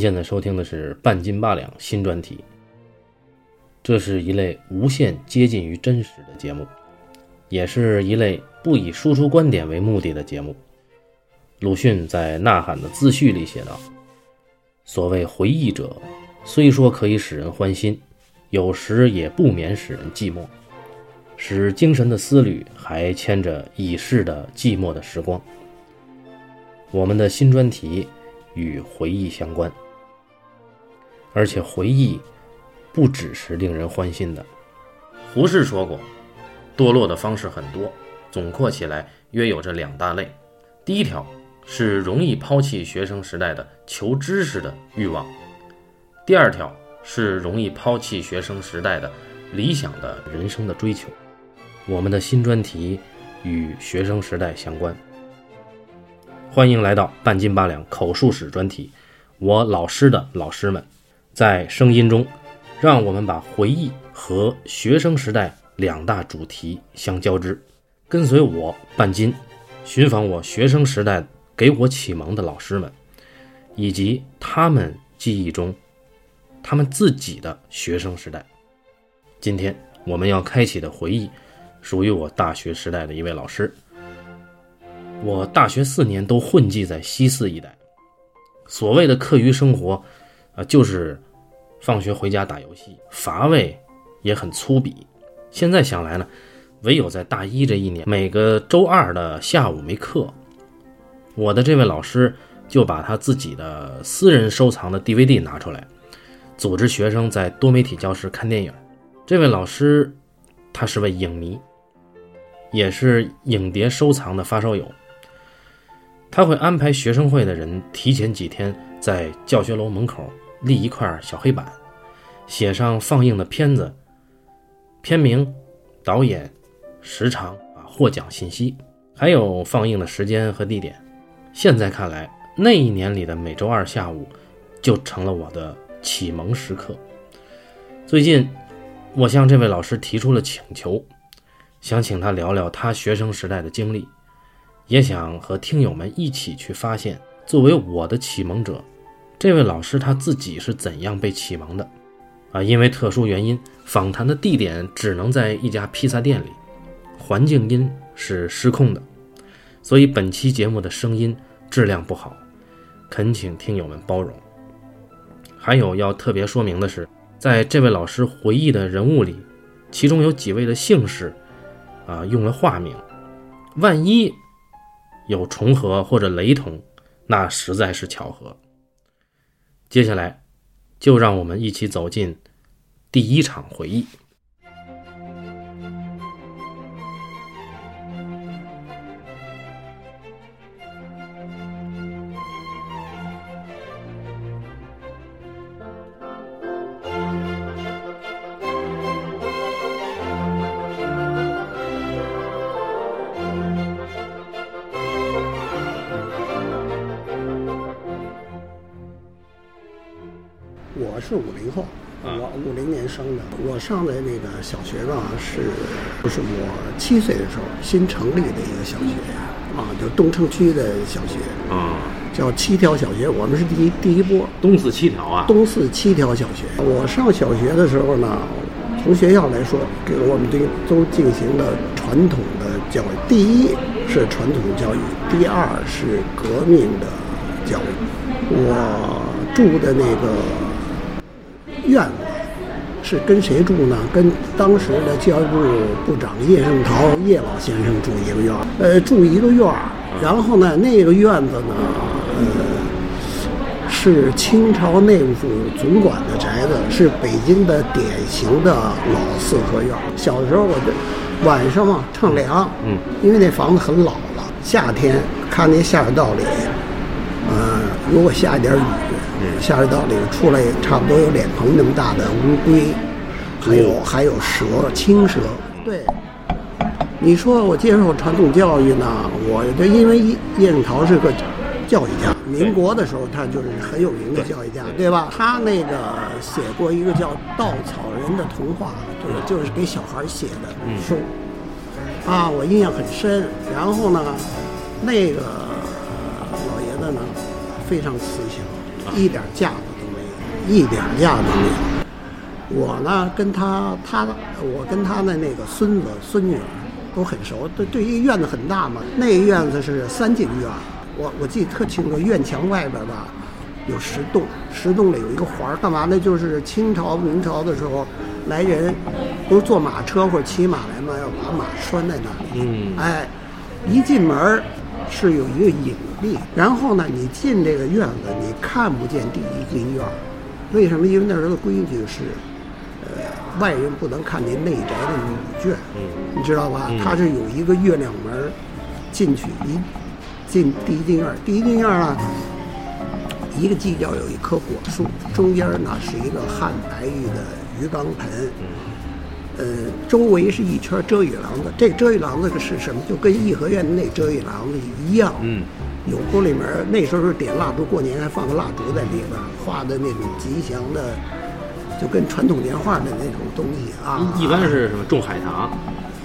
现在收听的是半斤八两新专题，这是一类无限接近于真实的节目，也是一类不以输出观点为目的的节目。鲁迅在《呐喊》的自序里写道：“所谓回忆者，虽说可以使人欢心，有时也不免使人寂寞，使精神的思虑还牵着已逝的寂寞的时光。”我们的新专题。与回忆相关，而且回忆不只是令人欢心的。胡适说过，堕落的方式很多，总括起来约有这两大类：第一条是容易抛弃学生时代的求知识的欲望；第二条是容易抛弃学生时代的理想的人生的追求。我们的新专题与学生时代相关。欢迎来到半斤八两口述史专题。我老师的老师们，在声音中，让我们把回忆和学生时代两大主题相交织。跟随我半斤，寻访我学生时代给我启蒙的老师们，以及他们记忆中他们自己的学生时代。今天我们要开启的回忆，属于我大学时代的一位老师。我大学四年都混迹在西四一带，所谓的课余生活，就是放学回家打游戏，乏味也很粗鄙。现在想来呢，唯有在大一这一年，每个周二的下午没课，我的这位老师就把他自己的私人收藏的 DVD 拿出来，组织学生在多媒体教室看电影。这位老师，他是位影迷，也是影碟收藏的发烧友。他会安排学生会的人提前几天在教学楼门口立一块小黑板，写上放映的片子、片名、导演、时长啊、获奖信息，还有放映的时间和地点。现在看来，那一年里的每周二下午就成了我的启蒙时刻。最近，我向这位老师提出了请求，想请他聊聊他学生时代的经历。也想和听友们一起去发现，作为我的启蒙者，这位老师他自己是怎样被启蒙的？啊，因为特殊原因，访谈的地点只能在一家披萨店里，环境音是失控的，所以本期节目的声音质量不好，恳请听友们包容。还有要特别说明的是，在这位老师回忆的人物里，其中有几位的姓氏，啊，用了化名，万一。有重合或者雷同，那实在是巧合。接下来，就让我们一起走进第一场回忆。上的那个小学吧，是就，是我七岁的时候新成立的一个小学，啊，就东城区的小学，啊，叫七条小学。我们是第一第一波。东四七条啊。东四七条小学。我上小学的时候呢，从学校来说，给我们这个都进行了传统的教育。第一是传统教育，第二是革命的教育。我住的那个。院子是跟谁住呢？跟当时的教育部部长叶圣陶叶老先生住一个院儿，呃，住一个院儿。然后呢，那个院子呢，呃，是清朝内务府总管的宅子，是北京的典型的老四合院。小时候我就晚上嘛乘凉，嗯，因为那房子很老了，夏天看那下水道里，呃，如果下一点雨。下水道里出来差不多有脸盆那么大的乌龟，还有还有蛇，青蛇。对，你说我接受传统教育呢？我就因为叶圣陶是个教育家，民国的时候他就是很有名的教育家，对吧？他那个写过一个叫《稻草人的童话》，就是就是给小孩写的书，啊，我印象很深。然后呢，那个老爷子呢，非常慈祥。一点架子都没有，一点架子都没有。我呢，跟他他我跟他的那个孙子孙女儿都很熟。对，对于院子很大嘛，那个院子是三进院，我我记得特清楚，院墙外边吧有石洞，石洞里有一个环儿，干嘛呢？就是清朝明朝的时候来人，不是坐马车或者骑马来嘛，要把马拴在那里。嗯哎，一进门儿是有一个影壁，然后呢，你进这个院子，你看不见第一进院儿，为什么？因为那时候的规矩是，呃，外人不能看见内宅的女眷，你知道吧？嗯它是有一个月亮门儿，进去一进第一进院儿，第一进院儿呢，一个犄角有一棵果树，中间呢是一个汉白玉的鱼缸盆。呃，周围是一圈遮雨廊子，这遮雨廊子是什么？就跟颐和园那遮雨廊子一样，嗯，有屋里面儿那时候是点蜡烛，过年还放个蜡烛在里边儿，画的那种吉祥的，就跟传统年画的那种东西啊。一般是什么种海棠？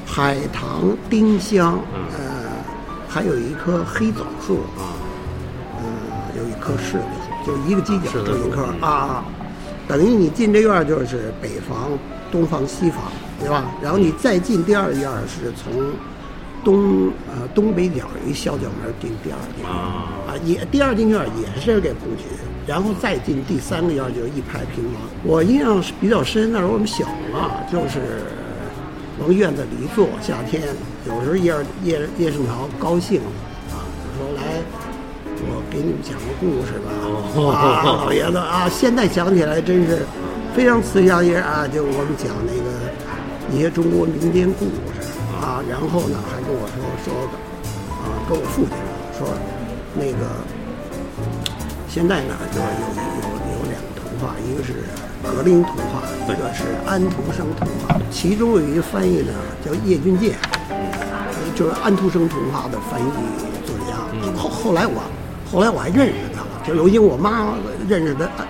海棠、丁香，嗯呃，还有一棵黑枣树，啊，嗯，有一棵柿子树，就一个犄角柿子树就一棵嗯啊。等于你进这院儿就是北房、东房、西房，对吧？然后你再进第二院儿是从东呃东北角有一小角门进第二进啊啊，也第二进院儿也是给布局，然后再进第三个院儿就是一排平房。我印象是比较深，那时候我们小嘛，就是往院子里坐，夏天有时候叶叶叶圣陶高兴啊，就说来。我给你们讲个故事吧，哦啊，老爷子啊，现在想起来真是非常慈祥也啊，就我们讲那个一些中国民间故事啊，然后呢还跟我说说啊，跟我父亲说说那个现在呢就是有有有两个童话，一个是格林童话，一个是安徒生童话，其中有一个翻译呢叫叶君健，就是安徒生童话的翻译作家。后后来我后来我还认识他了，就尤其我妈认识的呃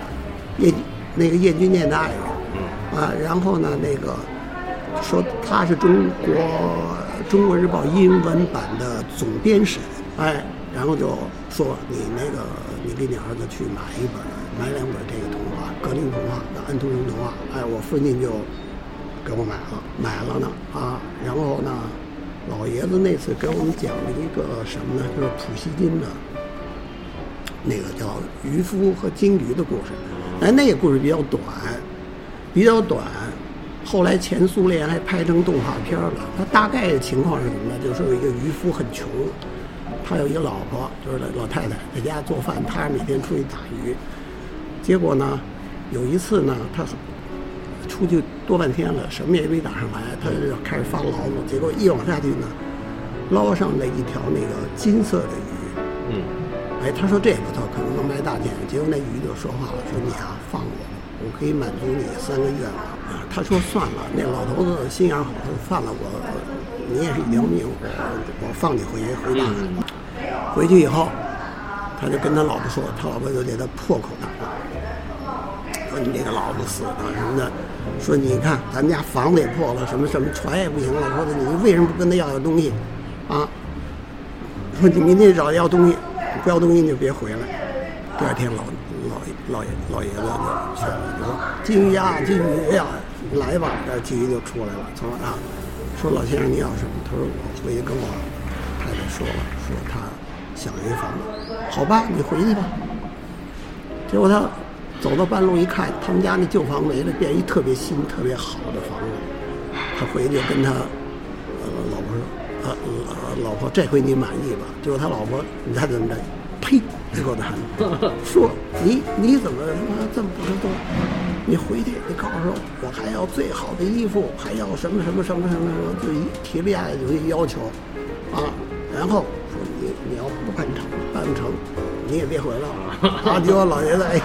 叶那个叶君健的爱人啊，然后呢那个说他是中国中国日报英文版的总编审，哎，然后就说你那个你给你儿子去买一本买两本这个童话，格林童话、安徒生童话，哎，我父亲就给我买了，买了呢啊，然后呢，老爷子那次给我们讲了一个什么呢？就是普希金的那个叫渔夫和鲸鱼的故事，哎，那个故事比较短，比较短。后来前苏联还拍成动画片了。他大概的情况是什么呢？就是有一个渔夫很穷，他有一个老婆，就是老太太在家做饭，他每天出去打鱼。结果呢，有一次呢，他出去多半天了，什么也没打上来，他就开始发牢骚。结果一往下去呢，捞上来一条那个金色的鱼。嗯，哎，他说这不错，可能能卖大钱。结果那鱼就说话了，说你啊放我吧，我可以满足你三个愿望啊。他说算了，那老头子心眼好，说算了，我你也是一条命，我我放你回回吧。回去以后，他就跟他老婆说，他老婆就给他破口大骂，说你这个老不死的什么的，说你看咱们家房子也破了，什么什么船也不行了，说的你为什么不跟他要要东西啊？说你明天找他要东西，不要东西你就别回来。第二天老老爷老爷子就去了，就说金鱼呀金鱼呀，来吧，这金鱼就出来了，从啊说老先生你要什么？他说我回去跟我太太说了，说他想一房子，好吧，你回去吧。结果他走到半路一看，他们家那旧房没了，变一特别新、特别好的房子。他回去跟他老婆说，呃老老婆这回你满意吧？结果他老婆你猜怎么着？呸！给我喊，说你你怎么他妈这么不知道？你回去你告诉我，我还要最好的衣服，还要什么什么什么什么什么，就一提了下来有一要求，啊，然后说你你要不办成办不成，你也别回来了。啊，结果老爷子哎，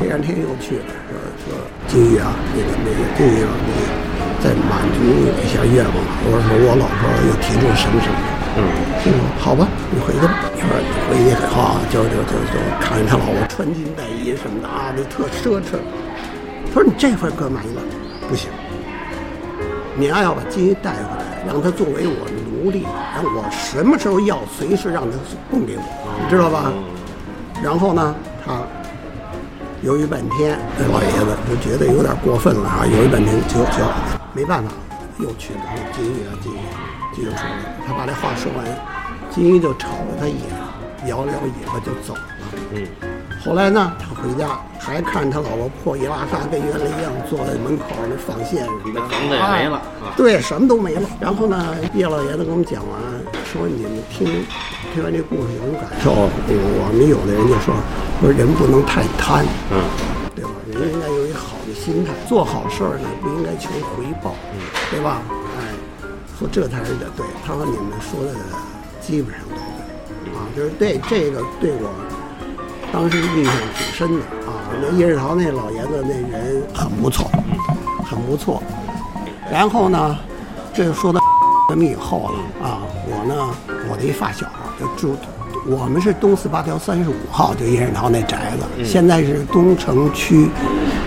第二天又去了，说说金玉啊，那个那个金玉啊，你再满足一下愿望。我说我老婆又提出什么什么。嗯，嗯，好吧，你回去吧。一会儿你回去好，就就就就看见他老婆穿金戴银什么的啊，那特奢侈。他说你这份可满意了，不行，你要要把金鱼带回来，让他作为我的奴隶，然后我什么时候要，随时让他供给我，你知道吧？然后呢，他犹豫半天，这老爷子就觉得有点过分了啊，犹豫半天就就没办法，又去了金玉啊金鱼，金鱼出来，他把这话说完，金鱼就瞅了他一眼，摇了摇尾巴就走了。嗯，后来呢，他回家还看他老婆破衣拉撒，跟原来一样坐在门口那放线什么的，房子也没了啊对，什么都没了。然后呢，叶老爷子给我们讲完，说你们听听完这故事有什么感受？我们有的人就说，说人不能太贪，嗯，对吧？人应该有一个好的心态，做好事儿呢不应该求回报，对吧？哎，说这才是对。他说你们说的基本上都对，啊，就是对这个对我当时印象挺深的啊。那叶世陶那老爷子那人很不错，很不错。然后呢，这就说到咱们以后了啊？我呢，我的一发小就住，我们是东四八条三十五号，就叶世陶那宅子，现在是东城区，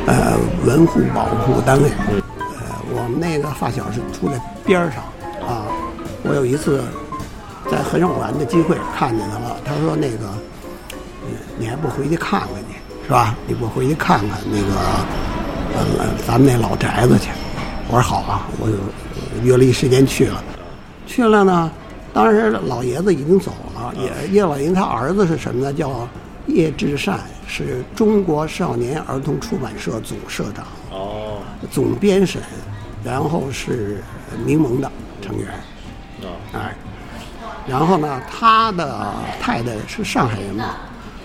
呃，文物保护单位。呃，我们那个发小是住在边儿上啊。我有一次在很偶然的机会看见他了，他说那个，嗯你还不回去看看去，是吧？你不回去看看那个，呃，咱们那老宅子去。我说好啊，我就约了一时间去了。去了呢，当时老爷子已经走了，也叶老爷他儿子是什么呢？叫叶志善，是中国少年儿童出版社总社长、哦，总编审，然后是民盟的成员。啊，哎，然后呢，他的太太是上海人嘛，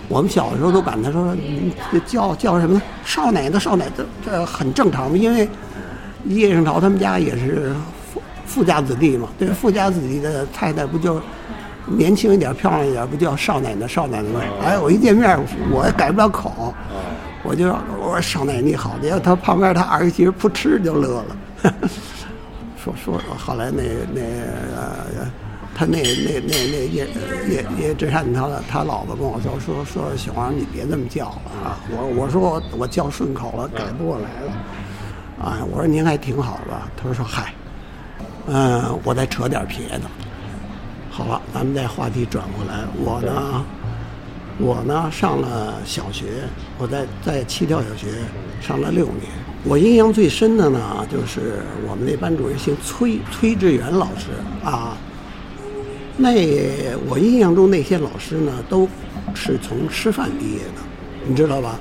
我们小的时候都管他说，嗯叫叫什么呢？少奶奶，少奶奶，这这很正常嘛，因为叶圣陶他们家也是富富家子弟嘛，对，富家子弟的太太不就年轻一点、漂亮一点，不叫少奶奶、少奶奶吗？哎，我一见面，我也改不了口，我就我说少奶奶你好，结果他旁边他儿媳妇扑哧就乐了。说说，后来那那呃，他那那那那叶叶叶志善他他老婆跟我说说说小王你别这么叫了啊，我我说我我叫顺口了，改不过来了，啊，我说您还挺好吧？他说嗨，嗯、我再扯点别的。好了，咱们再话题转过来，我呢，我呢上了小学，我在在七条小学上了六年。我印象最深的呢，就是我们那班主任姓崔，崔志远老师啊。那我印象中那些老师呢，都是从师范毕业的，你知道吧？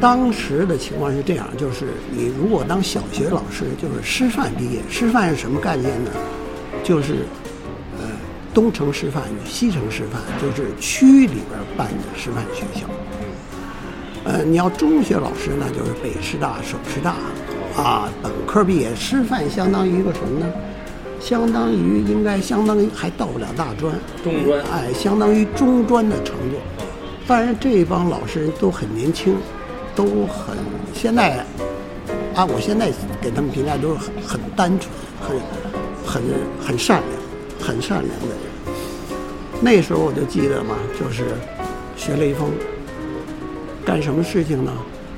当时的情况是这样，就是你如果当小学老师，就是师范毕业。师范是什么概念呢？就是呃，东城师范与西城师范，就是区里边办的师范学校。呃，你要中学老师呢，就是北师大、首师大，啊，本科毕业，师范相当于一个什么呢？相当于应该相当于还到不了大专，中专哎，相当于中专的程度。当然，这帮老师都很年轻，都很现在，啊，我现在给他们评价都是很很单纯，很很很善良，很善良的人。那时候我就记得嘛，就是学雷锋干什么事情呢？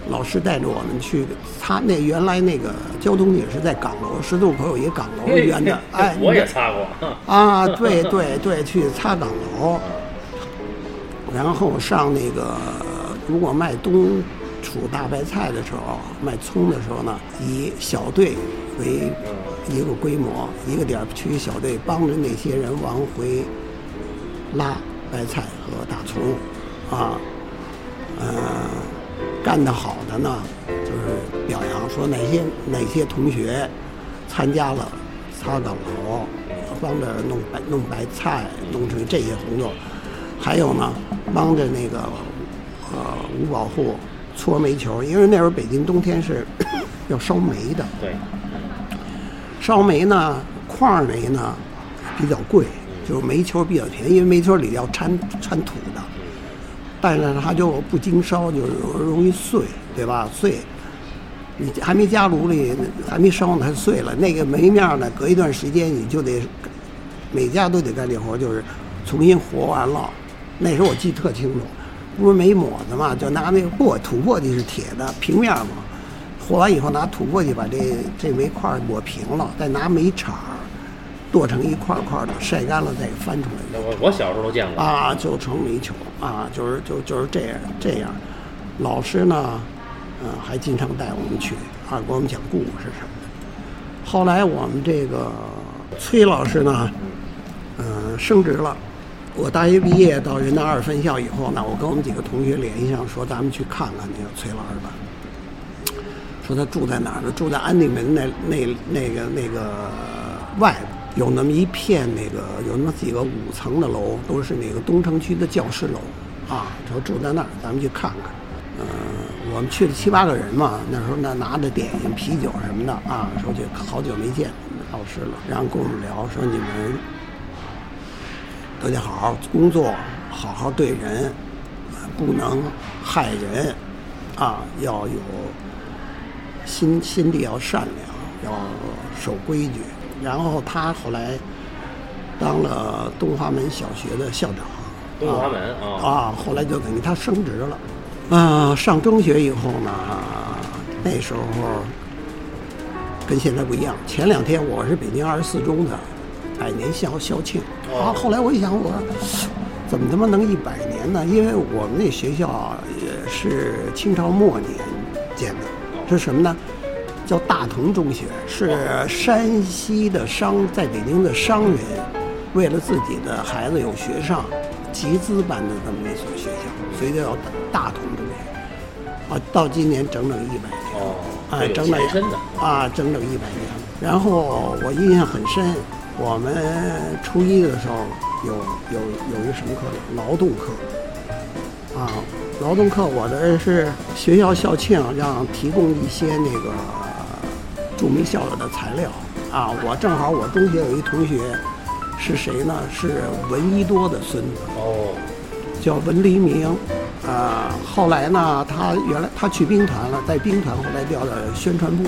老师带着我们去，他那原来那个交通也是在岗楼，十字路口有一个岗楼圆的，哎，我也擦过，啊，对对对，去擦岗楼，然后上那个，如果卖冬储大白菜的时候，卖葱的时候呢，以小队为一个规模，一个点儿去小队，帮着那些人往回拉白菜和大葱，啊，呃，干得好的呢，就是表扬说哪些哪些同学参加了擦岗楼，帮着弄白弄白菜，弄成这些工作，还有呢，帮着那个呃五保户搓煤球，因为那时候北京冬天是 要烧煤的，对，烧煤呢，矿煤呢比较贵，就是煤球比较便宜，因为煤球里要掺掺土的，但是它就不经烧就容易碎，对吧？碎，你还没加炉里，还没烧呢，它碎了。那个煤面呢，隔一段时间你就得，每家都得干这活，就是重新和完了。那时候我记特清楚，不是煤抹子嘛，就拿那个簸土簸箕是铁的平面嘛，和完以后拿土簸箕把这这煤块抹平了，再拿煤铲儿剁成一块儿块儿的，晒干了再翻出来。我我小时候都见过，啊，就成煤球啊，就是就就是这样这样。老师呢，嗯，还经常带我们去啊，给我们讲故事什么的。后来我们这个崔老师呢，嗯，升职了。我大学毕业到人大二分校以后呢，我跟我们几个同学联系上，说咱们去看看那个崔老师吧。说他住在哪儿呢？住在安定门那那那个那个外边，有那么一片那个有那么几个五层的楼，都是那个东城区的教师楼啊。说住在那儿，咱们去看看。嗯，我们去了七八个人嘛，那时候那拿着点心、啤酒什么的啊，说去好久没见老师了，然后跟我们聊说你们都得好好工作，好好对人，不能害人啊，要有。心心地要善良，要守规矩。然后他后来当了东华门小学的校长。东华门啊。啊，后来就等于他升职了。嗯，上中学以后呢，那时候跟现在不一样。前两天我是北京二十四中的百年校校庆。啊，后来我一想，我怎么他妈能一百年呢？因为我们那学校也是清朝末年建的。是什么呢？叫大同中学，是山西的商在北京的商人，为了自己的孩子有学上，集资办的这么一所学校，所以叫大同中学。啊，到今年整整一百年。哦。哎，整整啊，整整一百年。然后我印象很深，我们初一的时候有有有一个什么课？劳动课。啊。劳动课，我的是学校校庆，让提供一些那个著名校友的材料啊。我正好我中学有一同学，是谁呢？是闻一多的孙子哦，叫闻黎明啊。后来呢，他原来他去兵团了，在兵团后来调到宣传部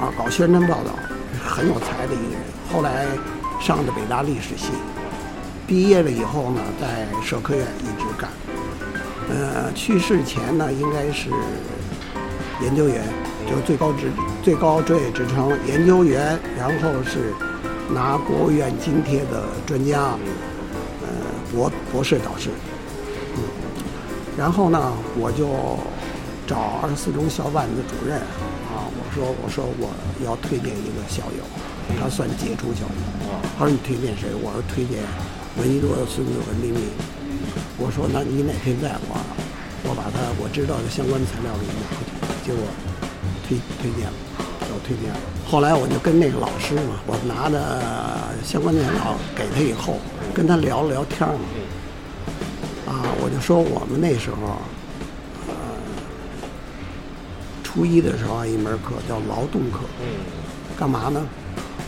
啊，搞宣传报道，很有才的一个人。后来上的北大历史系，毕业了以后呢，在社科院一直干。呃，去世前呢，应该是研究员，就是最高职、最高专业职称研究员，然后是拿国务院津贴的专家，呃，博博士导师。嗯，然后呢，我就找二十四中校办的主任啊，我说我说我要推荐一个校友，他算杰出校友。他说你推荐谁？我说推荐闻一多的孙子闻立明。我说：“那你哪天在我，我把他我知道的相关材料给你拿过去。”结果推推荐了，我推荐了。后来我就跟那个老师嘛，我拿着相关材料给他以后，跟他聊了聊天嘛。啊，我就说我们那时候，呃，初一的时候一门课叫劳动课，干嘛呢？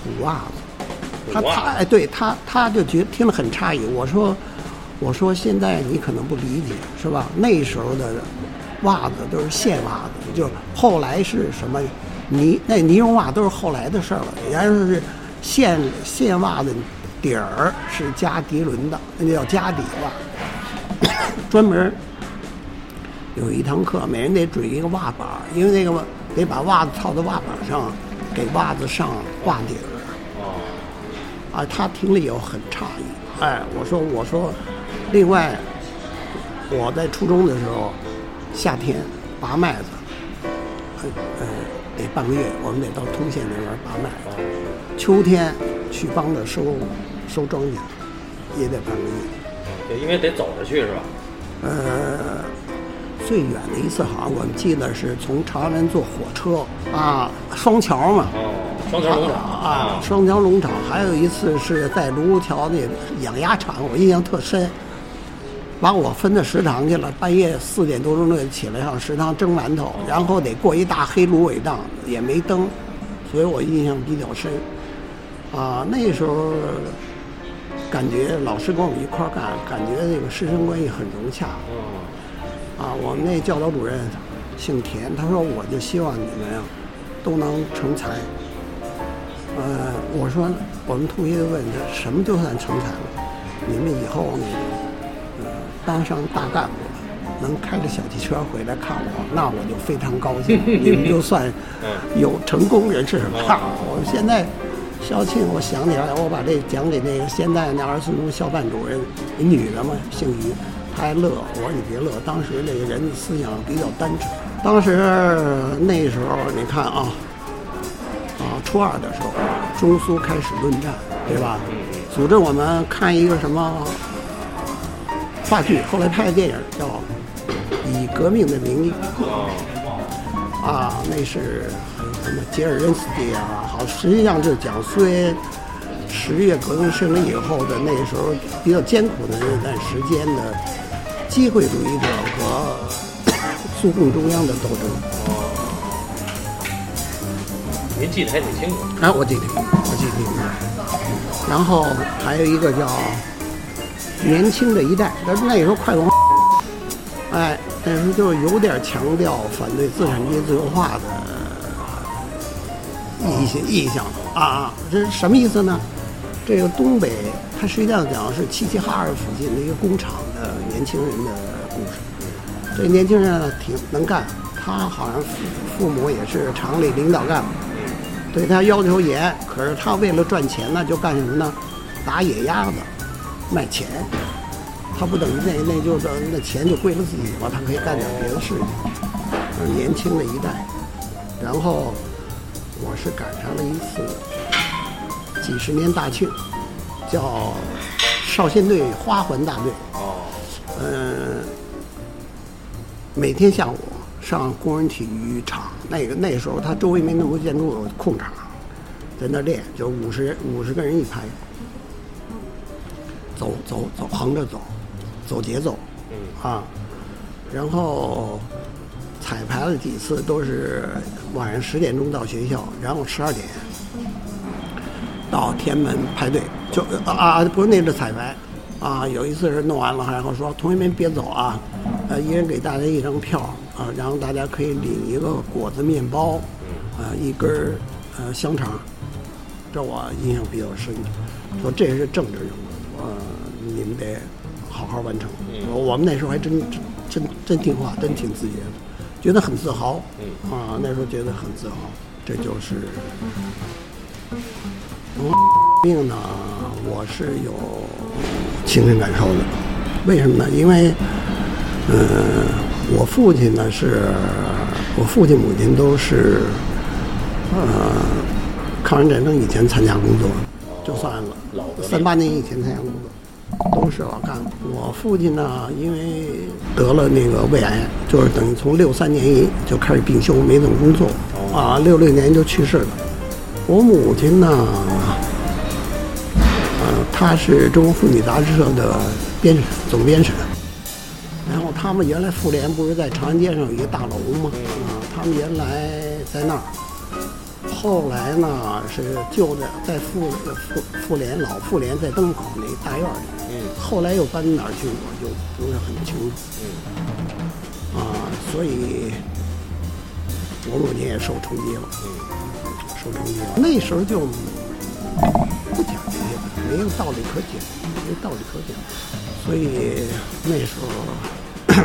补袜子。他他哎，对他他就觉得听了很诧异。我说。我说现在你可能不理解，是吧？那时候的袜子都是线袜子，就后来是什么呢那尼绒袜都是后来的事儿了。原来是线线袜子底儿是加涤纶的，那叫加底袜。专门有一堂课，每人得准一个袜板，因为那个得把袜子套在袜板上，给袜子上袜底儿。哦。啊，他听了以后很诧异。哎，我说，我说。另外，我在初中的时候，夏天拔麦子，呃呃，得半个月，我们得到通县那边拔麦子。秋天去帮着收收庄稼，也得半个月。对，因为得走着去是吧？呃，最远的一次好像我们记得是从长安门坐火车啊，双桥嘛。哦，双桥农场啊，双桥农场。还有一次是在卢沟桥那养鸭场，我印象特深。把我分到食堂去了，半夜四点多钟就起来上食堂蒸馒头，然后得过一大黑芦苇荡，也没灯，所以我印象比较深。啊，那时候感觉老师跟我们一块干，感觉这个师生关系很融洽。啊，我们那教导主任姓田，他说我就希望你们呀都能成才。呃，我说我们同学问他什么就算成才了？你们以后。当上大干部了，能开着小汽车回来看我，那我就非常高兴。你们就算有成功人士了。我现在校庆，我想起来，我把这讲给那个现在那二十四中校办主任，女的嘛，姓于，她还乐。我说你别乐，当时那个人的思想比较单纯。当时那时候你看啊，啊初二的时候，中苏开始论战，对吧？组织我们看一个什么话剧，后来拍的电影叫《以革命的名义》。啊，那是什么杰尔任斯基啊？好，实际上就是讲苏联十月革命胜利以后的那时候比较艰苦的那段时间的机会主义者和 苏共中央的斗争。您记得还挺清楚。哎，我记得，我记得。然后还有一个叫年轻的一代，但那时候快文，哎，那时候就有点强调反对资产阶级自由化的一些意向啊。这是什么意思呢？这个东北，它实际上讲的是齐齐哈尔附近的一个工厂的年轻人的故事。这年轻人挺能干，他好像父父母也是厂里领导干部。对他要求严，可是他为了赚钱呢，就干什么呢？打野鸭子，卖钱。他不等于那那就那钱就归了自己嘛，他可以干点别的事情。是年轻的一代。然后我是赶上了一次几十年大庆，叫少先队花环大队。哦。嗯，每天下午。上工人体育场，那个那时候他周围没那么多建筑，有空场，在那练，就五十五十个人一排，走走走，横着走，走节奏，啊，然后彩排了几次，都是晚上十点钟到学校，然后十二点到天安门排队，就啊啊，不是那个彩排，啊，有一次是弄完了，然后说同学们别走啊，呃，一人给大家一张票。啊，然后大家可以领一个果子面包，啊，一根儿呃香肠，这我印象比较深。说这是政治任务，呃，你们得好好完成。我们那时候还真真真真听话，真挺自觉的，觉得很自豪。啊，那时候觉得很自豪。这就是病呢，我是有亲身感受的。为什么呢？因为，嗯。我父亲呢是，我父亲母亲都是，呃，抗日战争以前参加工作，就算了，三八年以前参加工作，都是老干部。我父亲呢，因为得了那个胃癌，就是等于从六三年就开始病休，没怎么工作，啊，六六年就去世了。我母亲呢，呃，她是中国妇女杂志社的编审总编审。然后他们原来妇联不是在长安街上有一个大楼吗？啊，他们原来在那儿。后来呢，是就在在妇妇妇联老妇联在东口那大院里。嗯。后来又搬到哪儿去，我就不是很清楚。嗯。啊，所以我母亲也受冲击了。嗯。受冲击了。那时候就不讲这些，没有道理可讲，没道理可讲。所以那时候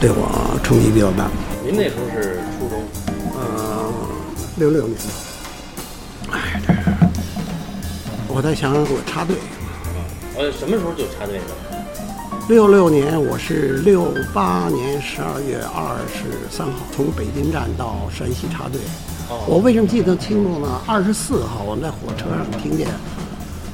对我冲击比较大。您那时候是初中？呃，六六年。哎，这我在想想，我插队。呃，什么时候就插队的？六六年，我是六八年十二月二十三号从北京站到山西插队。我为什么记得清楚呢？二十四号我们在火车上听见。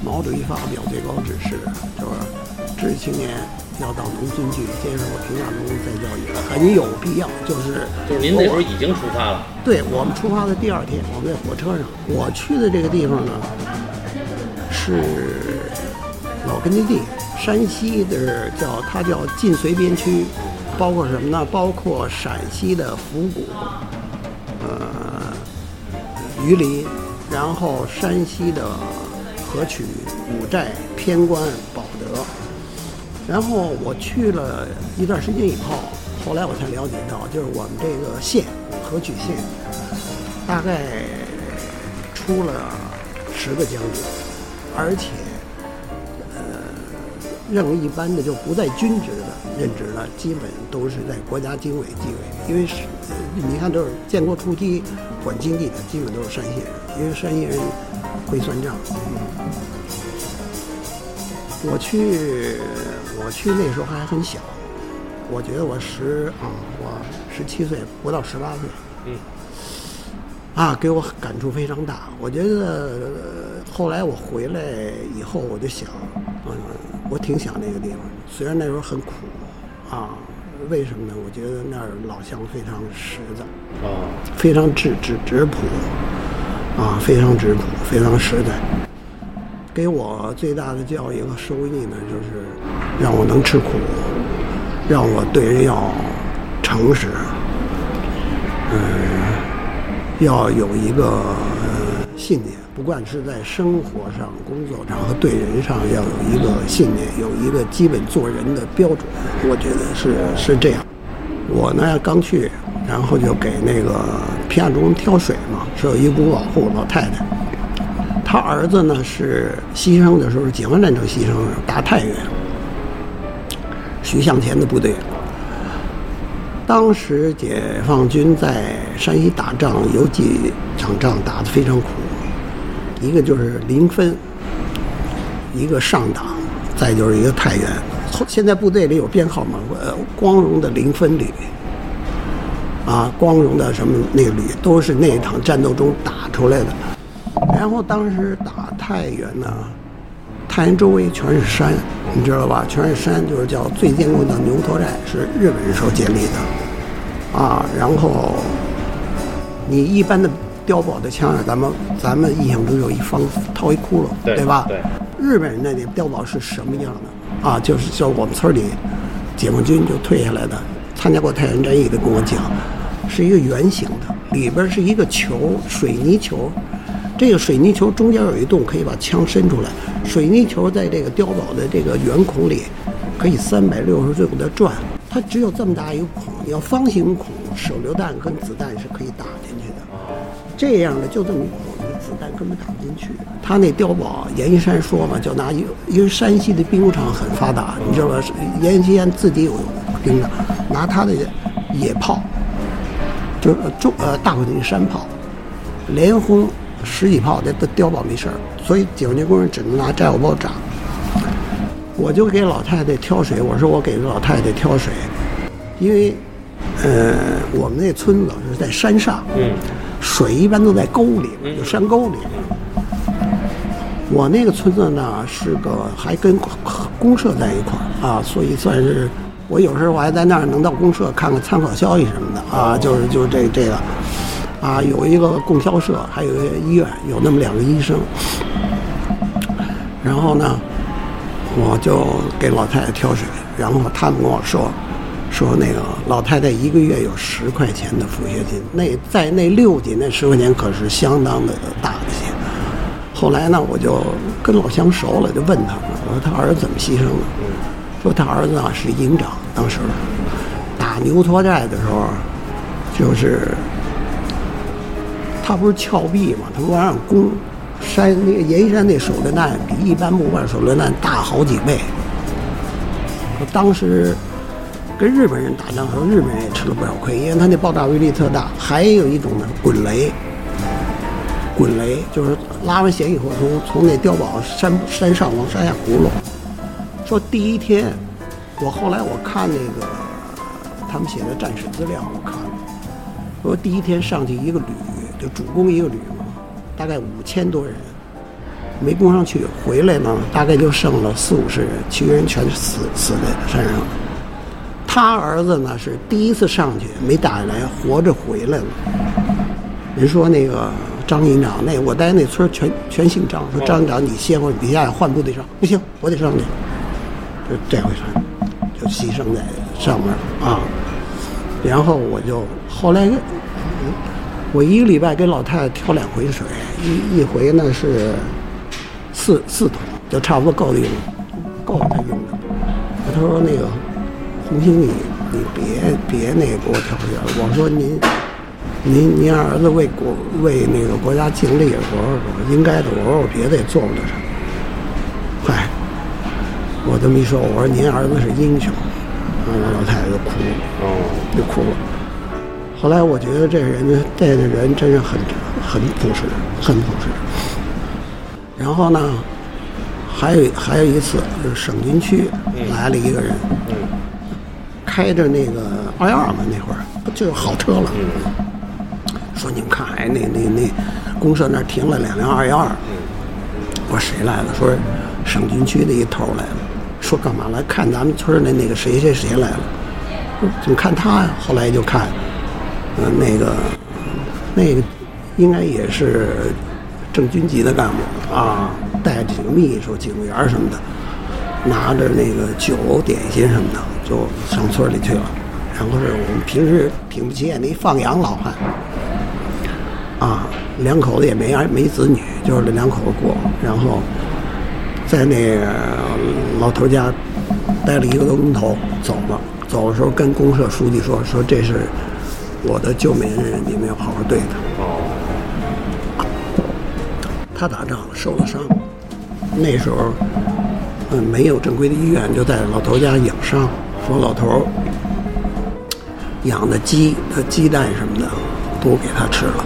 毛主席发表最高指示，就是知识青年要到农村去接受平价农再教育，很有必要。就是就是您那时候已经出发了？对我们出发的第二天，我们在火车上。我去的这个地方呢，是老根据地，山西的叫它叫晋绥边区，包括什么呢？包括陕西的府谷，呃，榆林，然后山西的。河曲、五寨、偏关、保德，然后我去了一段时间以后，后来我才了解到，就是我们这个县河曲县，大概出了十个将军，而且，呃，任务一般的就不在军职的任职了，基本都是在国家经委纪委，因为是，你看都是建国初期管经济的，基本都是山西人，因为山西人。会算账。我去，我去那时候还很小，我觉得我十啊，我十七岁不到十八岁，嗯，啊，给我感触非常大。我觉得、呃后来我回来以后，我就想，嗯，我挺想那个地方，虽然那时候很苦，啊，为什么呢？我觉得那儿老乡非常实在。啊，非常质质质朴，啊，非常质朴，非常实在。给我最大的教育和收益呢，就是让我能吃苦，让我对人要诚实，嗯、要有一个、信念，不管是在生活上、工作上和对人上，要有一个信念，有一个基本做人的标准。我觉得是是这样。我呢刚去，然后就给那个皮亚中挑水嘛，是有一古保户老太太，他儿子呢是牺牲的时候，解放战争牺牲的时候打太原，徐向前的部队。当时解放军在山西打仗，有几场仗打得非常苦，一个就是临汾，一个上党，再就是一个太原。后现在部队里有编号吗？呃，光荣的临汾旅，啊，光荣的什么那个旅，都是那一场战斗中打出来的。然后当时打太原呢，太原周围全是山，你知道吧？全是山，就是叫最坚固的牛头寨，是日本人时候建立的，啊，然后你一般的碉堡的枪啊，咱们咱们印象中有一方掏一窟窿，对吧？对日本人那里碉堡是什么样的啊？就是像我们村里解放军就退下来的，参加过太原战役的跟我讲，是一个圆形的，里边是一个球，水泥球。这个水泥球中间有一洞，可以把枪伸出来。水泥球在这个碉堡的这个圆孔里，可以三百六十度的转。它只有这么大一个孔，要方形孔，手榴弹跟子弹是可以打进去的。这样的就这么一孔，子弹根本打不进去。他那碉堡，阎锡山说嘛，就拿一，因为山西的兵工厂很发达，你知道吧？阎锡山自己有兵的，拿他的野炮，就是中呃大口径山炮，连轰十几炮，这碉堡没事儿，所以解放军工人只能拿炸药包炸。我就给老太太挑水，我说我给老太太挑水，因为，呃，我们那村子是在山上，嗯，水一般都在沟里，有山沟里。我那个村子呢是个还跟公社在一块儿啊，所以算是我有时候我还在那儿能到公社看看参考消息什么的啊，就是就是这这个啊，有一个供销社，还有一个医院，有那么两个医生。然后呢，我就给老太太挑水，然后他们跟我说，说那个老太太一个月有十块钱的抚恤金，那在那六级那十块钱可是相当的大的些。后来呢，我就跟老乡熟了，就问他们，我说他儿子怎么牺牲的？说他儿子啊是营长，当时打牛驼寨的时候，就是他不是峭壁嘛，他往上攻，山那个阎锡山那手榴弹比一般木棒手榴弹大好几倍。我当时跟日本人打仗的时候，日本人也吃了不少亏，因为他那爆炸威力特大。还有一种呢，滚雷，滚雷就是拉完弦以后，从从那碉堡山山上往山下轱辘。说第一天，我后来我看那个他们写的战史资料，我看了，说第一天上去一个旅，就主攻一个旅嘛，大概五千多人，没攻上去，回来呢大概就剩了四五十人，其余人全死死在山上。他儿子呢是第一次上去没打下来，活着回来了。人说那个张营长，那我待那村全全姓张，说张营长你歇会儿，你下换部队上，不行，我得上去。就这回上，就牺牲在上面啊。然后我就后来，我一个礼拜给老太太挑两回水，一一回呢是四四桶，就差不多够用，够她用的。他说那个红星你你别别那个给我挑水了，我说您您您儿子为国为那个国家尽力，我说我应该的，我说我别的也做不了什么。嗨，我这么一说，我说您儿子是英雄，然后老太太就哭了，哦，就哭了。后来我觉得这人呢，这个人真是很很朴实，很朴实。然后呢，还有还有一次，是省军区来了一个人，开着那个二幺二嘛，那会儿就有好车了。说你们看，哎，那那那公社那儿停了两辆二幺二。我说谁来了？说省军区的一头来了。说干嘛来？看咱们村的那个谁谁谁来了。怎么看他呀？后来就看，嗯，那个那个应该也是正军级的干部啊，带几个秘书、警员什么的，拿着那个酒、点心什么的，就上村里去了。然后是我们平时挺不起眼的一放羊老汉。啊，两口子也没儿没子女，就是这两口子过，然后在那个老头家待了一个多钟头，走了。走的时候跟公社书记说：“说这是我的救命恩人，你们要好好对他。”哦。他打仗受了伤，那时候嗯没有正规的医院，就在老头家养伤。说老头养的鸡、的鸡蛋什么的都给他吃了。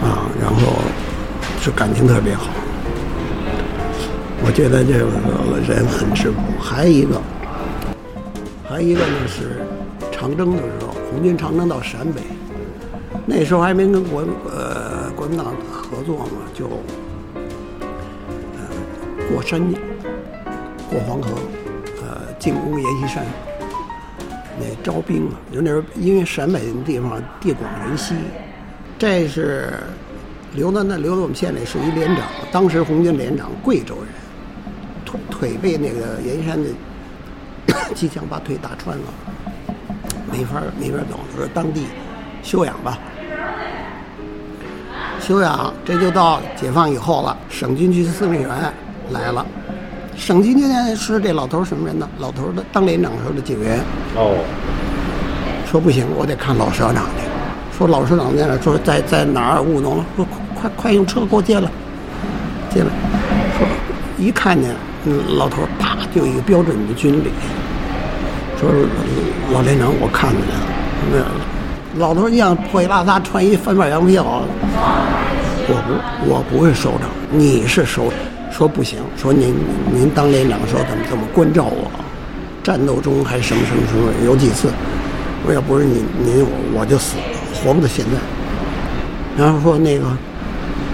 啊，然后是感情特别好，我觉得这个人很质朴。还有一个，还有一个呢是长征的时候，红军长征到陕北，那时候还没跟国呃国民党合作嘛，就呃过山。过黄河，呃进攻阎锡山，那招兵嘛，就那时候因为陕北那地方地广人稀。这是留在那留在我们县里是一连长，当时红军连长，贵州人，腿腿被那个阎锡山的 机枪把腿打穿了，没法没法走，说当地休养吧，休养，这就到解放以后了。省军区司令员来了，省军区呢是这老头什么人呢？老头的当连长时候的警员。哦，说不行，我得看老社长去。说老社长在那说在在哪儿务农？说快快用车给我接来，接来。说一看见老头，啪就一个标准的军礼。说老连长，我看见了。那老头一样破衣拉撒，穿一翻版洋票。我不我不是首长，你是首。说不行，说您您当连长的时候怎么怎么关照我？战斗中还什么什么什么？有几次，我要不是您您我就死了。活不到现在，然后说那个，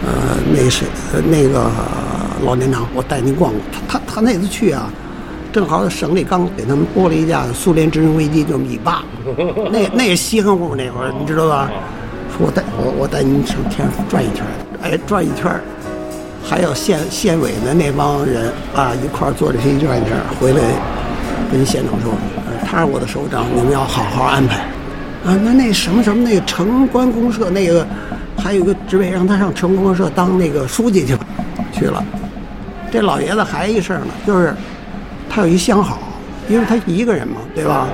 呃，那谁，那个老连长，我带您逛逛。他他他那次去啊，正好省里刚给他们拨了一架苏联直升飞机，就米八，那那稀罕乎那会儿，你知道吧？说我带我我带您上天上转一圈，哎，转一圈，还有县县委的那帮人啊，一块坐着飞机转一圈，回来跟县长说，他是我的首长，你们要好好安排。啊，那那什么什么那个城关公社那个，还有个职位让他上城关公社当那个书记去了，去了。这老爷子还一事儿呢，就是他有一相好，因为他一个人嘛，对吧？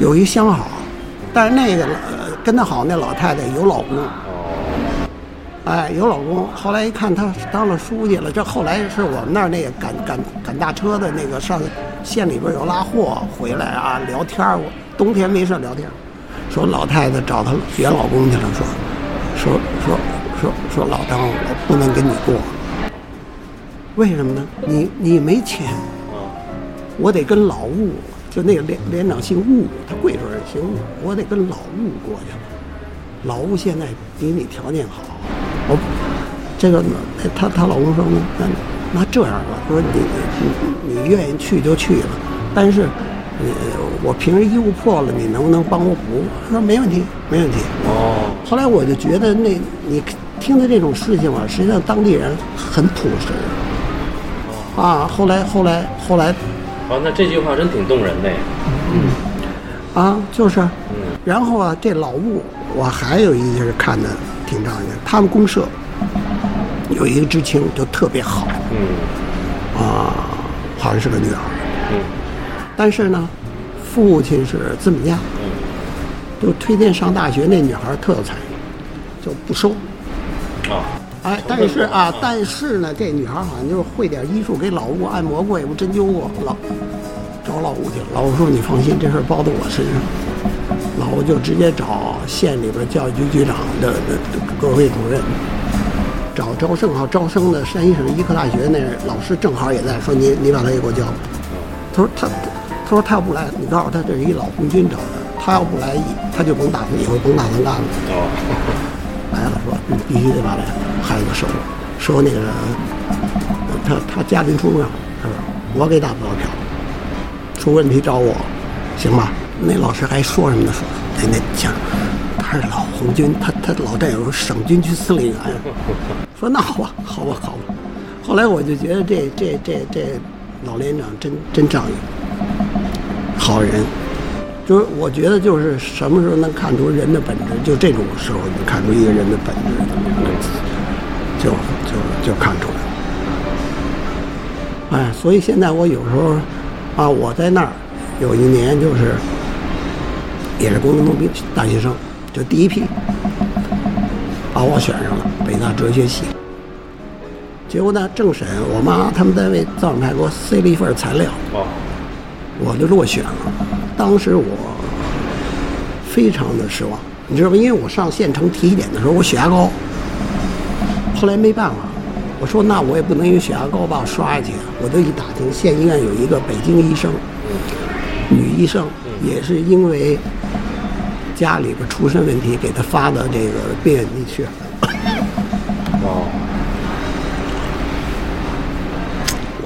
有一相好，但是那个跟他好那老太太有老公。哎，有老公。后来一看他当了书记了，这后来是我们那儿那个赶赶赶大车的那个上县里边有拉货回来啊聊天儿我。冬天没事聊天，说老太太找她原老公去了，说说说说说老张，我不能跟你过，为什么呢？你你没钱，我得跟老吴，就那个连连长姓吴，他贵州人姓吴，我得跟老吴过去了。老吴现在比你条件好，我这个他他老公说那那这样吧，说你你你愿意去就去了，但是。呃，我平时衣服破了，你能不能帮我补？他说没问题，没问题。哦。后来我就觉得，那你听的这种事情啊，实际上当地人很朴实。哦。啊，后来后来后来。哦，那这句话真挺动人的呀。嗯。啊，就是。嗯。然后啊，这老物，我还有一件是看的挺长的，他们公社有一个知青就特别好。嗯。啊，好像是个女孩。嗯。但是呢，父亲是资本家，嗯就推荐上大学。那女孩特有才，就不收。啊，哎，但是啊，但是呢，这女孩好像就是会点医术，给老吴按摩过，也不针灸过。老找老吴去了，老吴说：“你放心，这事包在我身上。”老吴就直接找县里边教育局局长的各位主任，找招生好招生的山西省医科大学那老师正好也在，说：“你你把他也给我叫。”他说他他说他要不来，你告诉他这是一老红军找的，他要不来，他就甭打算以后甭打算干了。哦你必须得把这孩子收了，收那个他他家庭出状，他说我给打包票，出问题找我，行吧？那老师还说什么呢？说那那讲他是老红军，他他老战友，省军区司令员。说那好吧，好吧，好吧。后来我就觉得这这这这老连长真真仗义，好人。就是我觉得就是什么时候能看出人的本质，就这种时候能看出一个人的本质，就就就看出来了。哎，所以现在我有时候啊，我在那儿有一年就是也是工农兵大学生，就第一批把我选上了北大哲学系。结果呢，政审我妈他们单位造上派给我塞了一份材料，哦，我就落选了。当时我非常的失望，你知道吗？因为我上县城体检的时候我血压高，后来没办法，我说那我也不能因为血压高把我刷下去啊。我就一打听，县医院有一个北京医生，女医生，也是因为家里边出身问题，给她发到这个病远地区。哦，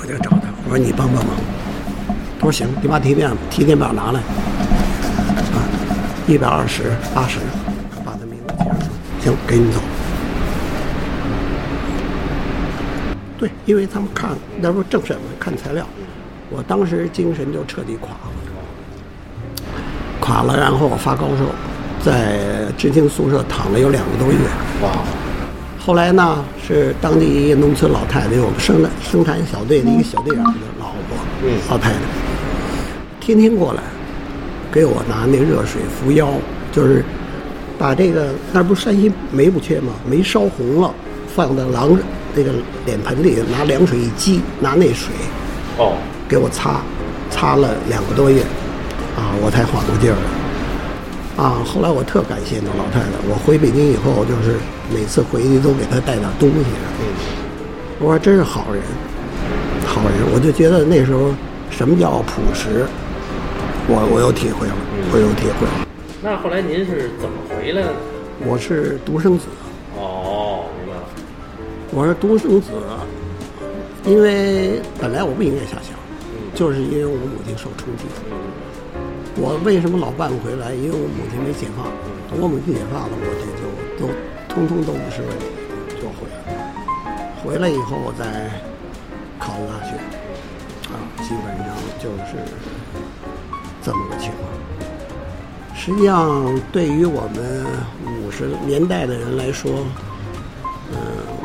我就找他，我说你帮帮忙。他说行，你把体检体检表拿来，啊，一百二十八十，把他名字记上，行，给你走。对，因为他们看那不是政审嘛，看材料，我当时精神就彻底垮了，垮了，然后我发高烧，在知青宿舍躺了有两个多月。哇，后来呢，是当地一个农村老太太，我们生产生产小队的一个小队长的老婆，嗯。老太太，天天过来给我拿那热水扶腰，就是把这个那不是山西煤不缺吗？煤烧红了，放到狼那个脸盆里，拿凉水一激，拿那水哦，给我擦，擦了两个多月，啊，我才缓过劲儿来。啊，后来我特感谢那老太太，我回北京以后，就是每次回去都给她带点东西。嗯，我说真是好人，好人，我就觉得那时候什么叫朴实，我我有体会了，我有体会了。那后来您是怎么回来的？我是独生子，哦，明白了。我是独生子，因为本来我不应该下乡，就是因为我母亲受冲击。我为什么老办不回来？因为我母亲没解放，等我母亲解放了，我这就都通通都不是问题，就回来了。回来以后，我再考的大学，啊，基本上就是这么个情况。实际上，对于我们五十年代的人来说，嗯、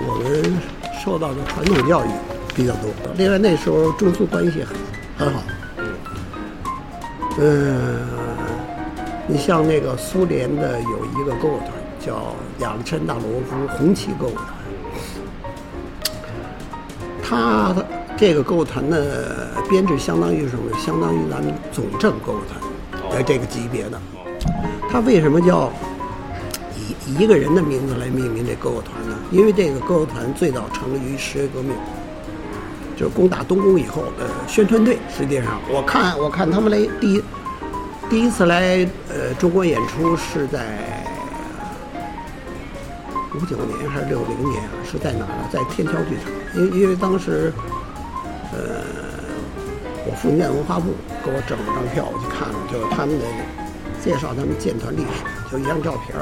我们受到的传统教育比较多。另外，那时候中苏关系很很好。嗯，你像那个苏联的有一个歌舞团叫亚历山大罗夫红旗歌舞团，他的这个歌舞团的编制相当于是什么？相当于咱们总政歌舞团的这个级别的。他为什么叫以一个人的名字来命名这歌舞团呢？因为这个歌舞团最早成立于十月革命，就是攻打东宫以后的宣传队。实际上，我看我看他们来第一第一次来呃中国演出是在五九年还是六零年啊？是在哪儿呢？在天桥剧场。因为因为当时呃我福建文化部给我整了张票，我去看了，就是他们的介绍他们建团历史，就一张照片，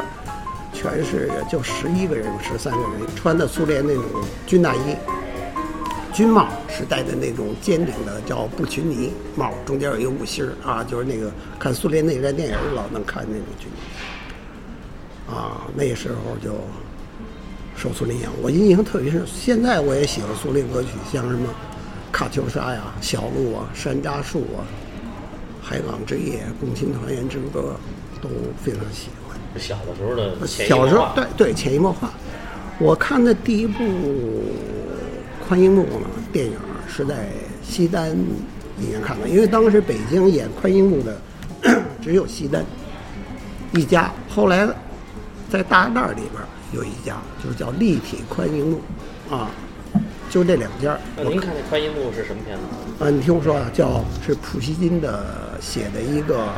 全是就十一个人、十三个人，穿的苏联那种军大衣。军帽是戴的那种尖顶的，叫布群尼帽，中间有一个五星儿啊，就是那个看苏联内战电影老能看那种军帽。啊，那时候就受苏联影响，我印象特别深。现在我也喜欢苏联歌曲，像什么《喀秋莎》呀、《小路》啊、《山楂树》啊、《海港之夜》、《共青团圆之歌》，都非常喜欢。小的时候的小时候对对潜移默化。我看的第一部宽银幕呢电影是在西单影院看的，因为当时北京演宽银幕的 只有西单一家，后来在大栅栏里边有一家，就是叫立体宽银幕啊，就这两家。那您看那宽银幕是什么片子？啊，你听我说啊，叫是普希金的写的一个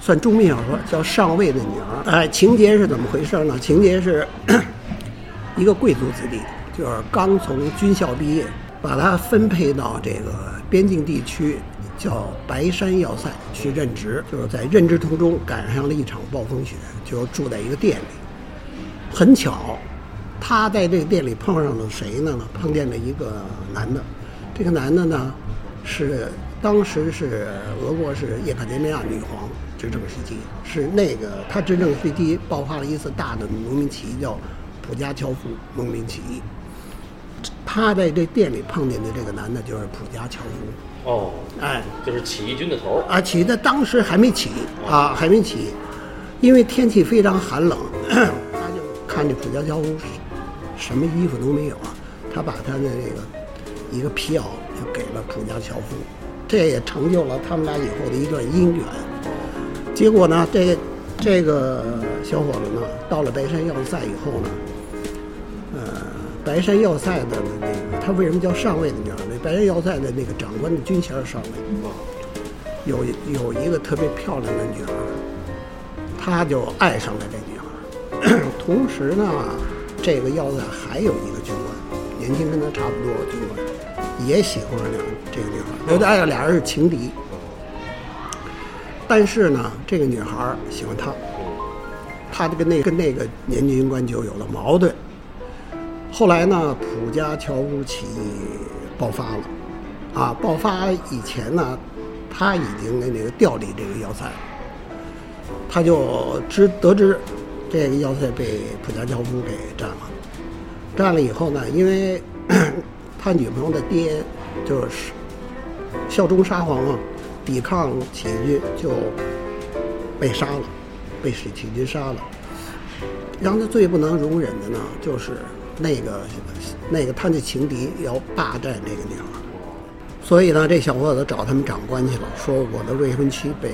算中篇小说，叫《上尉的女儿》。哎，情节是怎么回事呢？情节是 一个贵族子弟，就是刚从军校毕业，把他分配到这个边境地区，叫白山要塞去任职。就是在任职途中赶上了一场暴风雪，就住在一个店里。很巧，他在这个店里碰上了谁呢？碰见了一个男的。这个男的呢，是当时是俄国是叶卡捷琳娜女皇执政时期，是那个他执政时期爆发了一次大的农民起义，叫普加乔夫农民起义。他在这店里碰见的这个男的，就是普加乔夫。哦，哎，就是起义军的头儿。啊，起的当时还没起啊，还没起，因为天气非常寒冷，他就看见普加乔夫什么衣服都没有啊，他把他的这个一个皮袄就给了普加乔夫，这也成就了他们俩以后的一段姻缘。结果呢，这这个小伙子呢，到了白山要塞以后呢，呃，白山要塞的那个他为什么叫上尉的女儿呢？白山要塞的那个长官的军衔是上尉。有有一个特别漂亮的女孩，他就爱上了这女孩。同时呢，这个要塞还有一个军官，年轻跟他差不多的，军官也喜欢上两这个女孩，有的哎，俩人是情敌。但是呢，这个女孩喜欢他，他这个那跟那个年轻军官就有了矛盾。后来呢，普加乔夫起义爆发了，啊，爆发以前呢，他已经那那个调离这个要塞，他就知得知这个要塞被普加乔夫给占了，占了以后呢，因为 他女朋友的爹就是效忠沙皇啊，抵抗起义军就被杀了，被起义军杀了。让他最不能容忍的呢，就是那个那个他的情敌要霸占这个女孩，所以呢，这小伙子找他们长官去了，说我的未婚妻被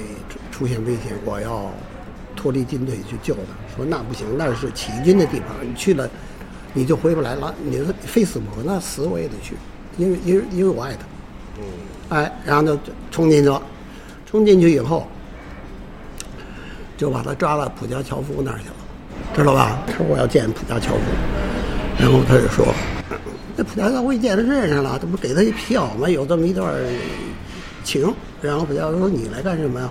出现危险，我要脱离军队去救她。说那不行，那是起义军的地方，你去了你就回不来了，你非死不可，那死我也得去，因为因为因为我爱他。嗯，哎，然后就冲进去了，冲进去以后，就把他抓到普加乔夫那儿去了，知道吧？他说我要见普加乔夫，然后他就说，那普加乔夫一见他认识了，这不给他一皮袄吗？有这么一段情。然后普加乔夫说你来干什么呀？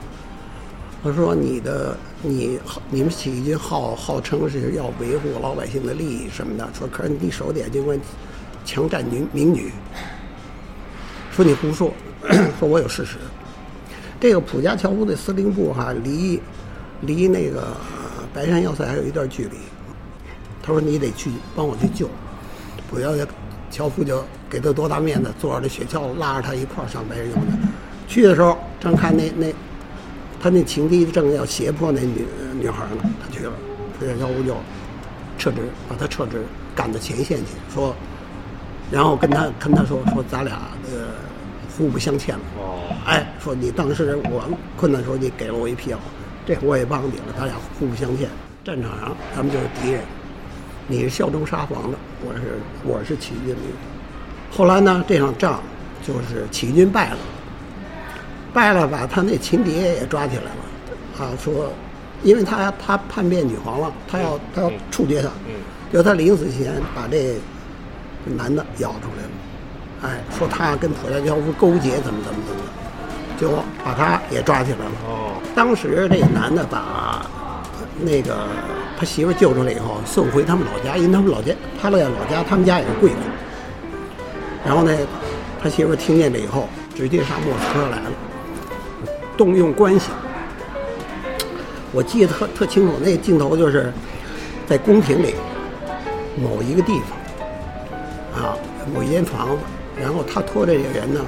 他说你的你你们起义军号号称是要维护老百姓的利益什么的，说可是你手底下军官强占民民女。说你胡说，说我有事实。这个普加乔夫的司令部哈、离离那个白山要塞还有一段距离。他说你得去帮我去救。普加乔夫就给他多大面子，坐着雪橇拉着他一块儿上白山要塞。去的时候正看那那他那情敌正要胁迫那女女孩呢，他去了，普加乔夫就撤职，把他撤职，赶到前线去，说。然后跟他跟他说说咱俩呃互不相欠了，哦，哎，说你当时我困难时候你给了我一屁股，这我也帮你了，咱俩互不相欠。战场上咱们就是敌人，你是效忠沙皇的，我是我是起义军的。后来呢，这场仗就是起义军败了，败了把他那情敌也抓起来了，啊，说因为他他叛变女皇了，他要他要处决他，嗯，就他临死前把这。男的咬出来了，哎，说他跟普家乔夫勾结，怎么怎么怎么，就把他也抓起来了。哦，当时这男的把那个他媳妇救出来以后，送回他们老家，因为他们老家他在老家，他们家也是贵族。然后呢，他媳妇听见了以后，直接上莫斯科来了，动用关系。我记得特特清楚，那个镜头就是在宫廷里某一个地方。啊，某一间房子，然后他拖着这个人呢，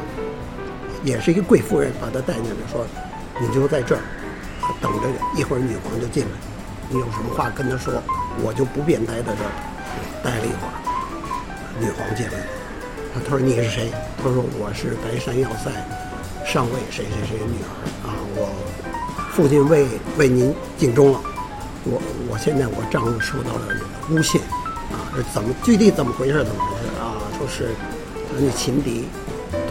也是一个贵夫人，把他带进来，说：“你就在这儿等着，一会儿女皇就进来，你有什么话跟他说，我就不便待在这儿。”待了一会儿，女皇进来，他说：“你是谁？”他说：“我是白山要塞上尉谁谁谁的女儿啊，我父亲为为您尽忠了，我我现在我丈夫受到了诬陷，啊，是怎么具体怎么回事？怎么回事啊？说是他那秦敌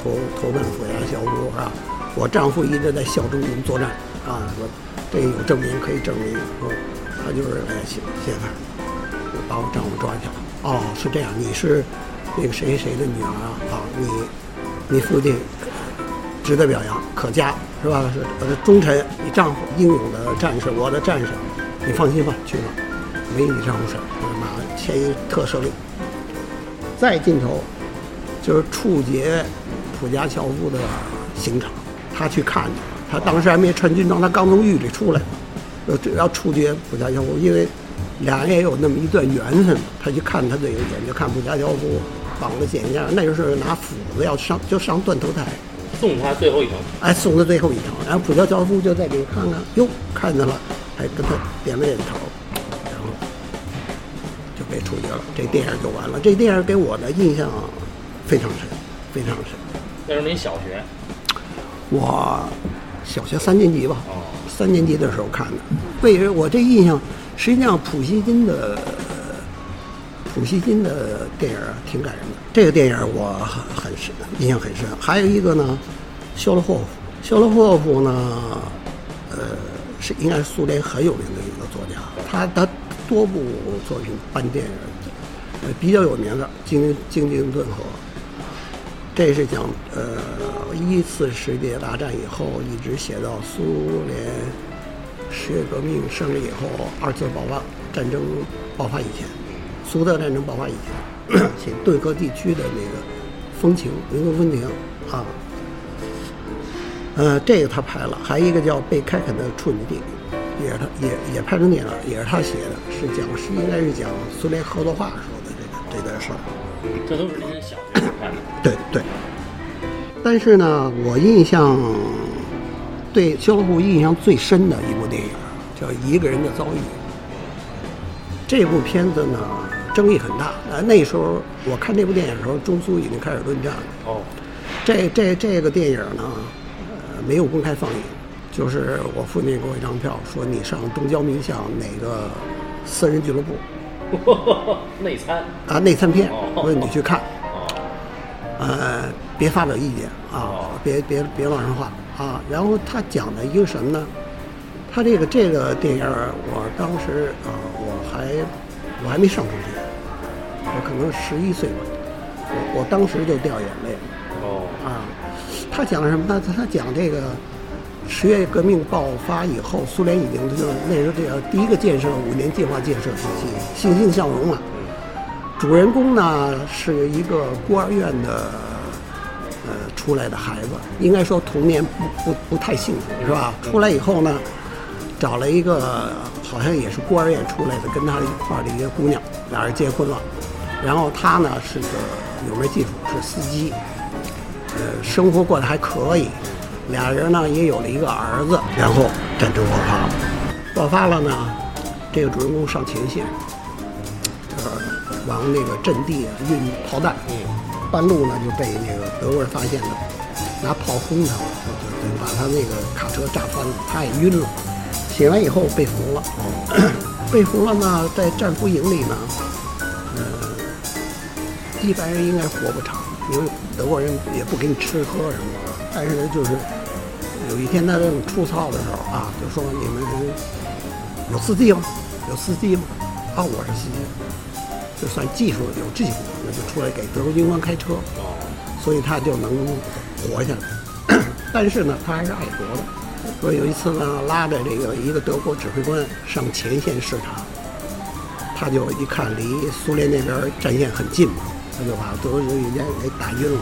投投奔府衙小屋啊，我丈夫一直在效忠您作战啊，说这有证明可以证明，说他就是来陷陷害，把我丈夫抓去了。哦，是这样，你是那个谁谁的女儿啊？啊，你你父亲值得表扬，可嘉是吧？是我的忠臣，你丈夫英勇的战士，我的战士，你放心吧，去吧，没你这种事儿，马上签一特赦令。再尽头就是处决普家乔夫的刑场，他去看，他当时还没穿军装，他刚从狱里出来，要要处决普家乔夫，因为俩人也有那么一段缘分，他去看他这个眼就看普家乔夫绑了剪架，那就是拿斧子要上就上断头台。送他最后一程。哎，送他最后一程，然后普教教夫就再给看看，哟，看见了，还跟他点了点头，然后就被处决了。这电影就完了。这电影给我的印象非常深，非常深。那时候您小学。我小学三年级吧，哦。三年级的时候看的。为什么我这印象，实际上普希金的普希金的电影挺感人的。这个电影我很很深，印象很深。还有一个呢，肖洛霍夫。肖洛霍夫呢，呃，是应该是苏联很有名的一个作家。他他多部作品搬电影，呃，比较有名的《京京津顿河》，这是讲呃一次世界大战以后，一直写到苏联十月革命胜利以后，二次爆发战争爆发以前，苏德战争爆发以前，写顿河地区的那个风情、民族风情啊。呃，这个他拍了，还有一个叫《被开垦的处女地》，也是他也也拍成电影，也是他写的，是讲是应该是讲苏联合作化时候的这个这段事儿。这都是您小学时候看的。对对。但是呢，我印象对肖洛霍印象最深的一部电影叫《一个人的遭遇》。这部片子呢争议很大，呃，那时候我看这部电影的时候，中苏已经开始论战了。哦。这这这个电影呢，呃，没有公开放映，就是我父亲给我一张票，说你上东交民巷哪个私人俱乐部。内参啊，内参片，我说你去看，哦呃，别发表意见啊哦，别别别乱说话啊。然后他讲的一个什么呢？他这个这个电影，我当时啊、我还我还没上中学，我可能十一岁吧，我我当时就掉眼泪了。哦啊，他讲什么呢？他他讲这个十月革命爆发以后，苏联已经就是那时候这个第一个建设五年计划建设时期，欣欣向荣嘛。主人公呢是一个孤儿院的呃出来的孩子，应该说童年不不不太幸福是吧？出来以后呢，找了一个好像也是孤儿院出来的，跟他一块儿的一个姑娘，俩人结婚了。然后他呢是个有门技术，是司机，呃，生活过得还可以。俩人呢也有了一个儿子，然后战争爆发了。爆发了呢，这个主人公上前线，呃，往那个阵地运炮弹，半路呢就被那个德国人发现了，拿炮轰他，就把他那个卡车炸翻了，他也晕了。醒来以后被俘了，被俘了呢，在战俘营里呢，一般人应该活不长，因为德国人也不给你吃喝什么的。但是就是有一天他这种出操的时候啊，就说你们有司机吗？有司机吗？啊，我是司机，就算技术有技术，那就出来给德国军官开车，哦所以他就能活下来。但是呢，他还是爱国的。说有一次呢，拉着这个一个德国指挥官上前线视察，他就一看离苏联那边战线很近嘛，他就把德国人员给打晕了，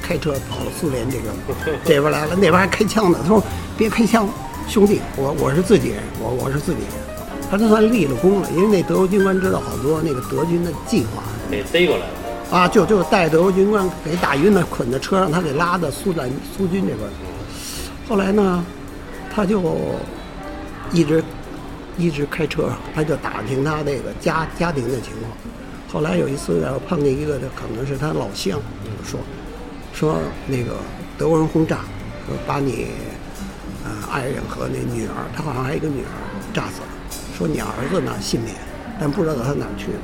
开车跑到苏联这个 这边来了，那边还开枪呢。他说：“别开枪，兄弟，我我是自己人，我我是自己人。”他就算立了功了，因为那德国军官知道好多那个德军的计划，给逮过来了。啊，就就带德国军官给打晕了，捆在车上，他给拉到苏联苏军这边。后来呢，他就一直一直开车，他就打听他那个家家庭的情况。后来有一次呢，碰见一个，可能是他老乡，说说那个德国人轰炸，说把你呃爱人和那女儿，他好像还有一个女儿炸死了。说你儿子呢幸免，但不知道他哪儿去了。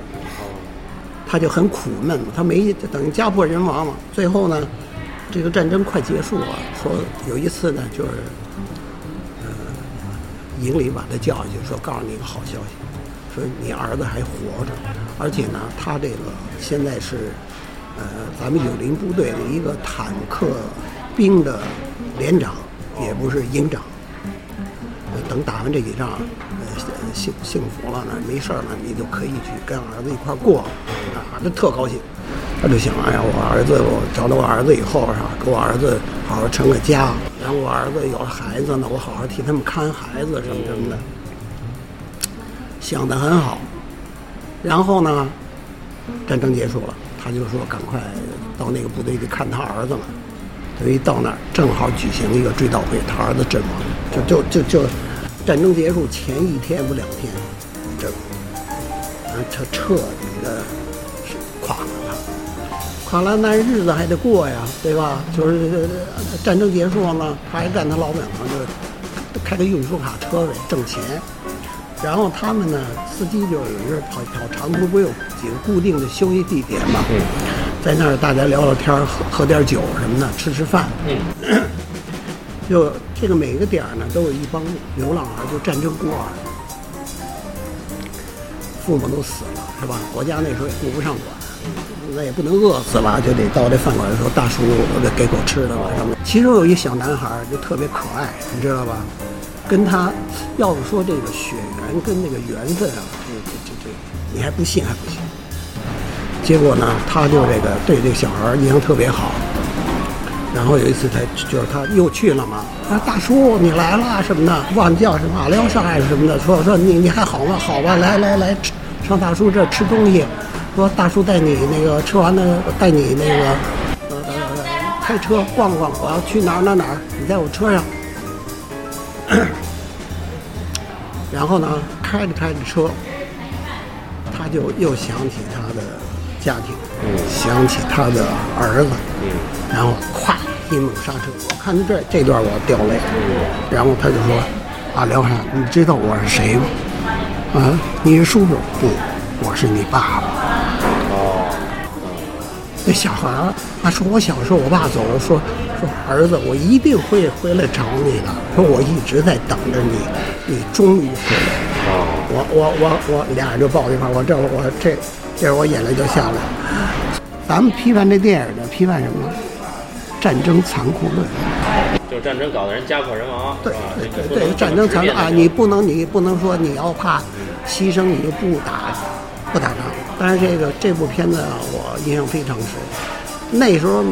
他就很苦闷嘛，他没等于家破人亡嘛。最后呢，这个战争快结束了，说有一次呢，就是，呃，营里把他叫下去，说告诉你一个好消息，说你儿子还活着，而且呢，他这个现在是，呃，咱们友邻部队的一个坦克兵的连长，也不是营长。等打完这几仗，呃，幸幸福了呢，没事儿了，你就可以去跟儿子一块儿过，啊，他特高兴。他就想，哎呀，我儿子，我找到我儿子以后是吧，给我儿子好好成个家，然后我儿子有了孩子呢，我好好替他们看孩子什么什么的，想得很好。然后呢，战争结束了，他就说赶快到那个部队去看他儿子了。等于到那儿正好举行一个追悼会，他儿子阵亡，就就就就。战争结束前一天不两天，这，啊，他彻底的垮了，垮了，那日子还得过呀，对吧？就是战争结束了，他还干他老本行，就开个运输卡车呗，挣钱。然后他们呢，司机就有时候跑跑长途，不有几个固定的休息地点嘛，在那儿大家聊聊天，喝喝点酒什么的，吃吃饭。就这个每个点儿呢，都有一帮流浪儿，就战争孤儿，父母都死了，是吧？国家那时候也顾不上管，那也不能饿死了，就得到这饭馆的时候，大叔给口吃的吧什么。其中有一小男孩就特别可爱，你知道吧？跟他要是说这个血缘跟那个缘分啊，这这这这，你还不信还不信。结果呢，他就这个对这个小孩印象特别好。然后有一次，他就是他又去了嘛。啊，大叔你来了什么的，忘叫什么阿廖沙还是什么的。说说你你还好吗？好吧，来来来，上大叔这吃东西。说大叔带你那个吃完了，带你那个呃开车逛逛。我要去哪儿哪儿哪儿，你在我车上。然后呢，开着开着车，他就又想起他的家庭，想起他的儿子，然后咵。一猛刹车，我看到这这段我掉泪，然后他就说：“啊，廖山，你知道我是谁吗？啊，你是叔叔？不，我是你爸爸。”哦，那小孩儿他说：“我小时候我爸走了，说说儿子，我一定会回来找你的。说我一直在等着你，你终于回来。”哦，我我我我俩人就抱一块儿，我这我这这我眼泪就下来了。咱们批判这电影呢批判什么？战争残酷论，就是战争搞得人家破人亡，对对对对，战争残酷啊！你不能你不能说你要怕牺牲，你就不打不打仗。但是这个这部片子啊，我印象非常深。那时候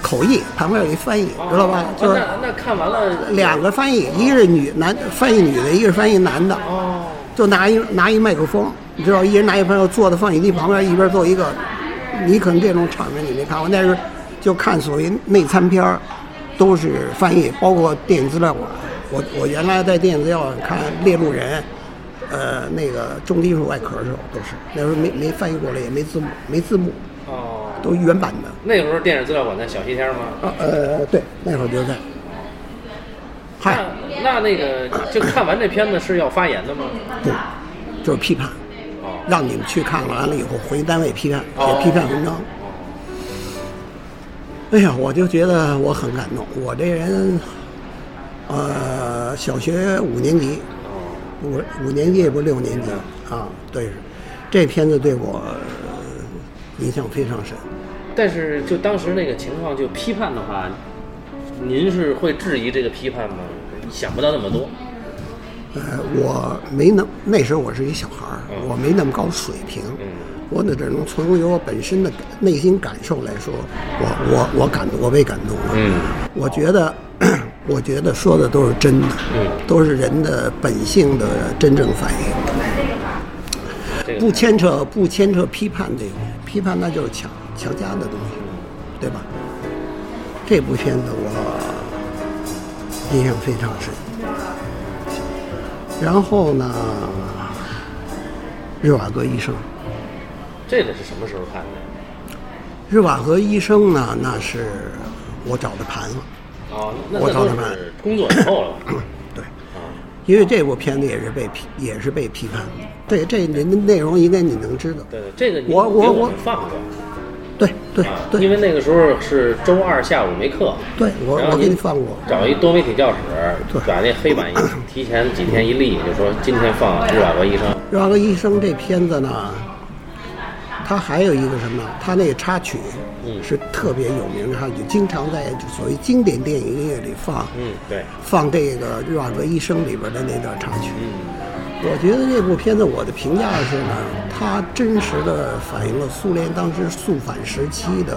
口译旁边有一翻译，知道吧？就是那那看完了，两个翻译，一个是女男翻译女的，一个是翻译男的。哦，就拿一拿一麦克风，你知道，一人拿一朋友坐在放映机旁边，一边做一个。你可能这种场面你没看过，但是。就看所谓内参片儿，都是翻译，包括电影资料馆。我我原来在电影资料馆看《猎鹿人》，呃，那个重金属外壳的时候，都是那时候没没翻译过来，也没字幕，没字幕。哦。都原版的。那时候电影资料馆在小西天吗？啊呃对，那会儿就在。嗨。那那个就看完这片子是要发言的吗？不，就是批判。哦。让你们去看完了以后回单位批判，写批判文章。哎呀，我就觉得我很感动。我这人，呃，小学五年级，五五年级也不六年级啊。对，这片子对我印象非常深。但是就当时那个情况，就批判的话，您是会质疑这个批判吗？想不到那么多。呃，我没那那时候我是一小孩儿，我没那么高水平。我只能从由我本身的内心感受来说，我我我感我被感动了。嗯，我觉得，我觉得说的都是真的，嗯，都是人的本性的真正反应，不牵扯不牵扯批判这个，批判那就是强强加的东西，对吧？这部片子我印象非常深。然后呢，日瓦戈医生。这个是什么时候看的？日瓦戈医生呢？那是我找的盘了。哦，我操他妈。工作以后了。对。因为这部片子也是被批，也是被批判的。对这您的内容应该你能知道。对对，这个你我我我放过。对对啊，对，因为那个时候是周二下午没课，对我我给你放过。找一多媒体教室对，把那黑板一 提前几天一立，就说今天放《日瓦戈医生》。《让个医生》这片子呢，它还有一个什么？它那个插曲嗯是特别有名的插曲，经常在所谓经典电影音乐里放。嗯，对，放这个《日瓦戈医生》里边的那段插曲。嗯我觉得这部片子我的评价是呢，它真实的反映了苏联当时肃反时期的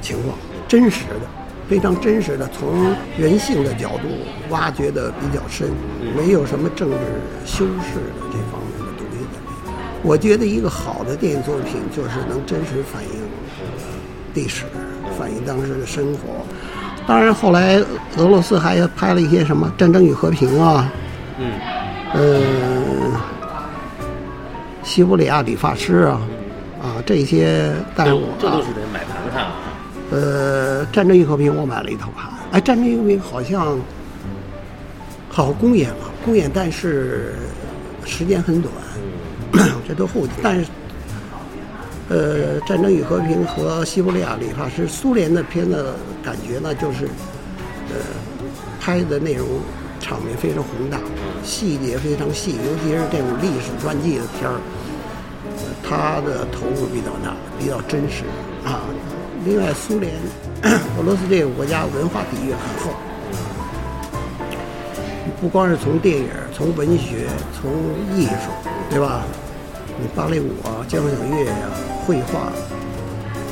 情况，真实的，非常真实的，从人性的角度挖掘的比较深，没有什么政治修饰的这方面的东西在里面。我觉得一个好的电影作品就是能真实反映历史，反映当时的生活。当然，后来俄罗斯还拍了一些什么《战争与和平》啊，嗯呃，西伯利亚理发师啊，啊这些，但是这我这都是得买盘看啊。呃，《战争与和平》我买了一套盘，哎，《战争与和平》好像好公演了，公演，但是时间很短，这都后期，但是。呃，《战争与和平》和《西伯利亚理发师》，苏联的片子感觉呢，就是，呃，拍的内容场面非常宏大，细节非常细，尤其是这种历史传记的片儿，它的投入比较大，比较真实啊。另外，苏联、俄罗斯这个国家文化底蕴很厚，不光是从电影、从文学、从艺术，对吧？你芭蕾舞啊、交响乐呀、绘画，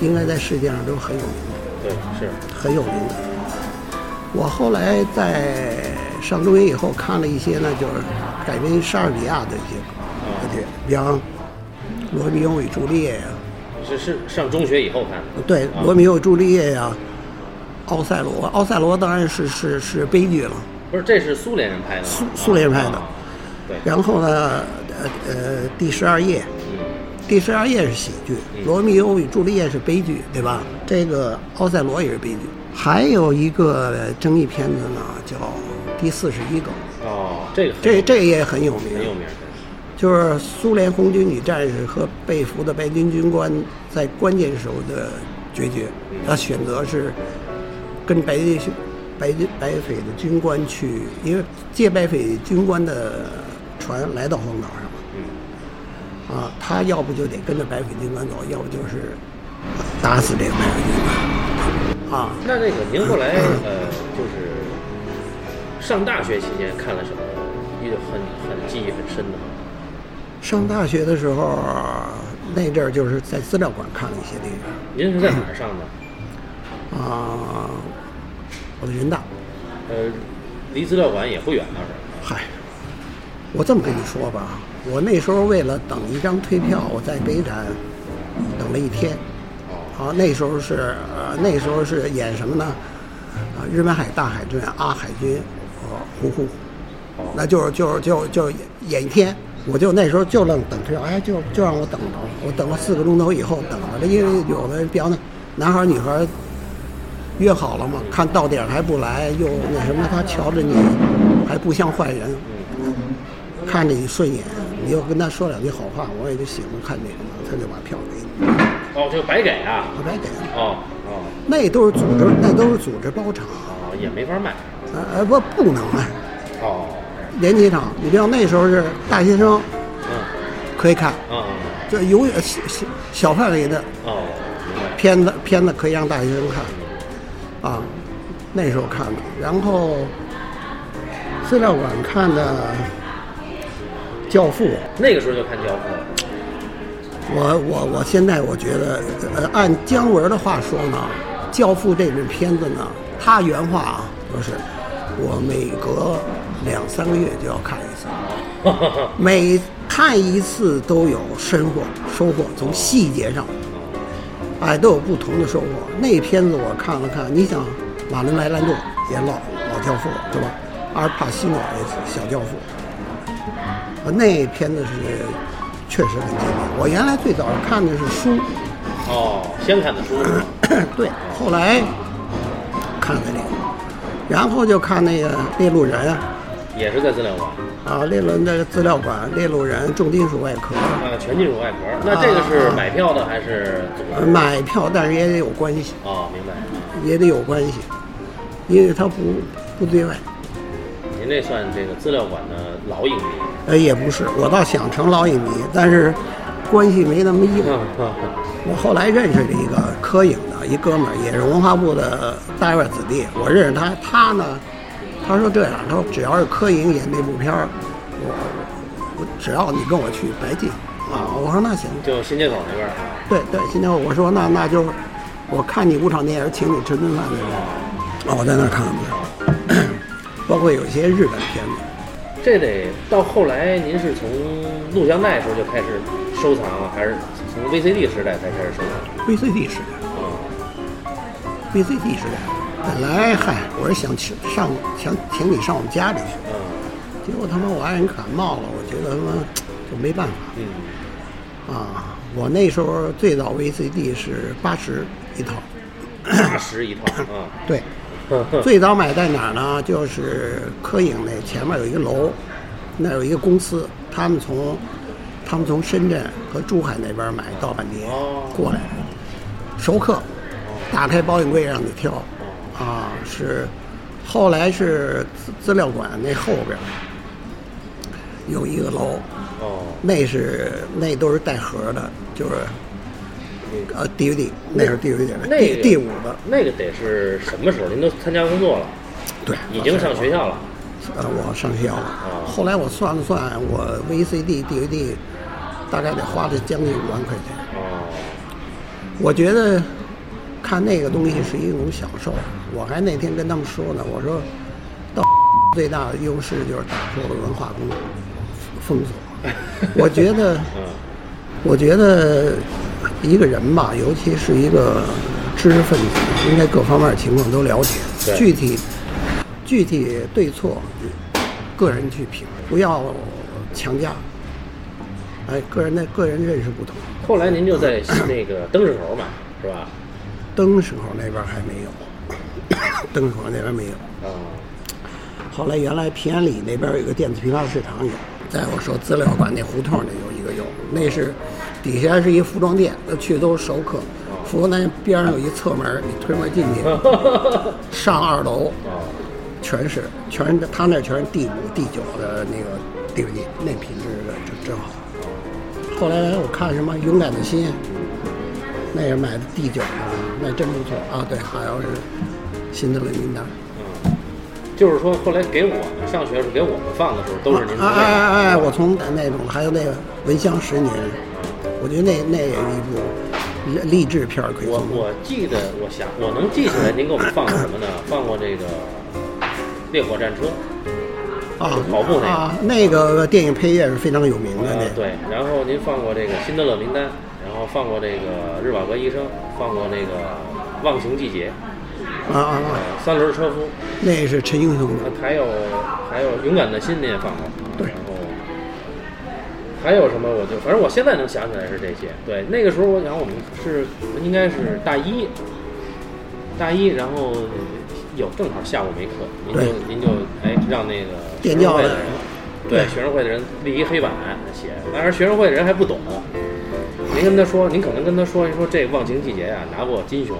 应该在世界上都很有名的。对，是，很有名的。我后来在上中学以后看了一些呢，就是改编莎士比亚的一些歌剧，比方《罗密欧与朱丽叶》呀，是是上中学以后看的。对，《罗密欧与朱丽叶》呀，《奥赛罗》，《奥赛罗》当然是是是悲剧了，不是，这是苏联人拍的。苏苏联人拍的啊对，然后呢，呃呃，第十二页，嗯第十二页是喜剧，《罗密欧与朱丽叶》是悲剧，对吧？这个《奥赛罗》也是悲剧。还有一个争议片子呢，叫《第四十一个》，哦，这个很这这也很有名，很有名。就是苏联红军女战士和被俘的白军军官在关键时候的决绝。他选择是跟白军白军白匪的军官去，因为借白匪军官的船来到荒岛上啊，他要不就得跟着白匪军官走，要不就是打死这个白匪军官。啊，那那个您后来呃，就是上大学期间看了什么一个很很记忆很深的吗？上大学的时候，那阵儿就是在资料馆看了一些电影。您是在哪儿上的？啊，我的人大，呃，离资料馆也不远倒是。嗨，我这么跟你说吧，我那时候为了等一张退票，我在北展等了一天。哦，啊，那时候是呃，那时候是演什么呢？啊，日本海大海军阿海军，呃，呼呼，那就是就是就就演一天，我就那时候就愣等退票，哎，就就让我等着，我等了四个钟头以后等着了，因为有的人比方呢，男孩儿女孩儿约好了嘛，看到点儿还不来，又那什么，他瞧着你还不像坏人，看着你顺眼，你要跟他说两句好话，我也就喜欢看这个嘛，他就把票给你，哦，这个白给啊？我白给了。哦哦那都是组织，那都是组织包场，哦，也没法卖。呃，不不能卖。哦，连体场，你知道那时候是大学生嗯可以看，嗯这永远小小小范围的哦。片子，片子可以让大学生看，啊，那时候看的。然后资料馆看的《教父》，那个时候就看《教父》了。我我我现在我觉得，呃，按姜文的话说呢，《教父》这部片子呢，他原话啊，就是我每隔两三个月就要看一次，每看一次都有收获收获，从细节上，哎，都有不同的收获。那片子我看了看，你想，马伦·莱兰度也老老教父对吧？阿尔帕西诺也小教父，呃那片子是确实很经典。我原来最早看的是书，哦，先看的书？对，后来看的这个，然后就看那个《猎鹿人》啊，也是在资料馆啊，列伦的资料馆，猎鹿人重金属外壳，啊，全金属外壳。那这个是买票的还是怎么呃买票，但是也得有关系，哦，明白。也得有关系，因为它不不对外。您这算这个资料馆的老影迷。呃，也不是，我倒想成老影迷，但是关系没那么硬。嗯嗯我后来认识了一个科影的一哥们儿，也是文化部的大院子弟。我认识他，他呢，他说这样，他说只要是科影演那部片儿，我我只要你跟我去，白进啊。我说那行，就新街口那边儿啊。对对，新街口我说那那就我看你五场电影，请你吃顿饭那种。啊，我在那儿看的，包括有些日本片子。这得到后来，您是从录像带时候就开始收藏了，还是从 VCD 时代才开始收藏？VCD 时代啊，，VCD 时代，本来嗨，我是想请上想请你上我们家里去。嗯结果他妈我爱人感冒了，我觉得他妈就没办法嗯，啊。我那时候最早 VCD 是八十一套，八十一套啊。对，最早买在哪儿呢？就是科影那前面有一个楼，那有一个公司，他们从他们从深圳和珠海那边买盗版碟哦过来，熟客，打开保险柜让你挑，啊，是后来是资资料馆那后边有一个楼，哦，那是那都是带盒的，就是呃 DVD，那是 DVD，那第个第五个，那个得是什么时候？您都参加工作了，对，已经上学校了。呃，我上学校了。哦后来我算了算，我 VCD、DVD 大概得花了将近五万块钱。哦，我觉得看那个东西是一种享受。我还那天跟他们说呢，我说到 最大的优势就是打破了文化宫封锁。我觉得，嗯我觉得一个人吧，尤其是一个知识分子，应该各方面情况都了解，具体具体对错，个人去评，不要强加。哎，个人的个人认识不同。后来您就在那个灯市口买是吧？灯市口那边还没有，灯市口那边没有。啊，后来原来平安里那边有一个电子批发市场有，在我说资料馆那胡同里有一个有，那是底下是一服装店，那去都是熟客。服装店边上有一侧门，你推门进去，上二楼哦，全是全是他那全是第五、第九的那个 DVD，那品质的真真好。后来我看什么《勇敢的心》，那是买的第九的，那真不错啊。对，还有是《辛德勒名单》。嗯，就是说后来给我们上学的时候给我们放的时候，都是您从哎哎哎哎！我从那种还有那个《闻香十年》，我觉得那那也是一部励励志片儿，可以。我我记得，我想我能记起来，您给我们放过什么呢？放过这个烈火战车，啊跑步那个啊，那个电影配乐是非常有名的。那对，然后您放过这个辛德勒名单，然后放过这个日瓦戈医生，放过那个忘情季节，啊啊啊，呃三轮车夫，那是陈英雄还有还有勇敢的心您也放过，还有什么我就反正我现在能想起来是这些。对，那个时候我想我们是应该是大一，大一，然后有正好下午没课，您就您就哎让那个电教的学生会的人，对对学生会的人立一黑板写，当然学生会的人还不懂，您跟他说，您可能跟他说一说这个忘情季节呀、拿过金熊。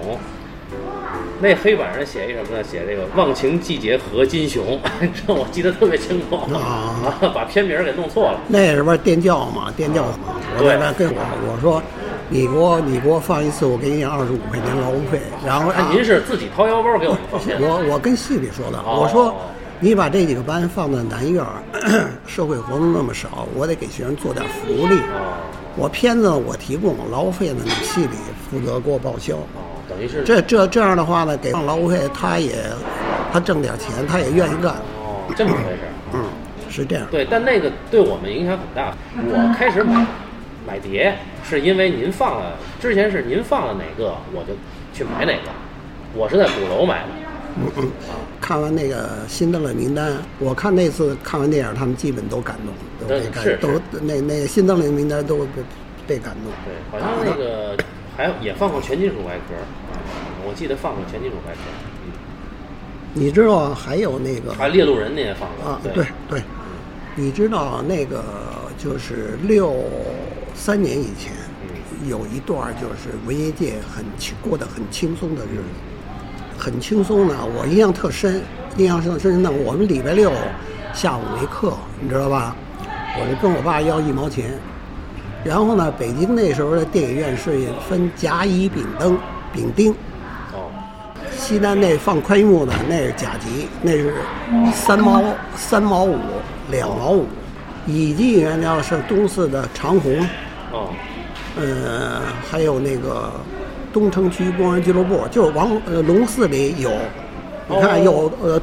那黑板上写一什么呢？写这个“忘情季节和金熊”，这我记得特别清楚啊 把片名给弄错了。那什么电教嘛，电教嘛，我在那跟我我说，你给我你给我放一次，我给你二十五块钱劳务费。然后啊，您是自己掏腰包给我？我我跟系里说的，哦我说你把这几个班放在南院儿，社会活动那么少，我得给学生做点福利。哦我片子我提供，劳务费呢你系里负责给我报销。于是这这这样的话呢，给劳务费他也他挣点钱，他也愿意干。哦这么回事儿。嗯，是这样。对，但那个对我们影响很大。我开始买买碟，是因为您放了，之前是您放了哪个，我就去买哪个。我是在鼓楼买的。嗯嗯，看完那个辛德勒名单，我看那次看完电影，他们基本都感动，都被都那那个辛德勒名单都被被感动。对，好像那个还有也放过全金属外壳，我记得放过全金属外壳。嗯，你知道还有那个还有猎鹿人那也放过啊，对对，你知道那个就是六三年以前有一段就是文艺界很轻过得很轻松的日子，很轻松呢，我印象特深，印象特深呢。我们礼拜六下午没课，你知道吧？我就跟我爸要一毛钱，然后呢，北京那时候的电影院是分甲乙丙灯丙丁。哦，西单那放宽银幕的那是甲级，那是三毛三毛五两毛五，乙级影院要是东四的长虹，哦，呃，还有那个东城区工人俱乐部，就是王呃龙寺里有，你看哦有呃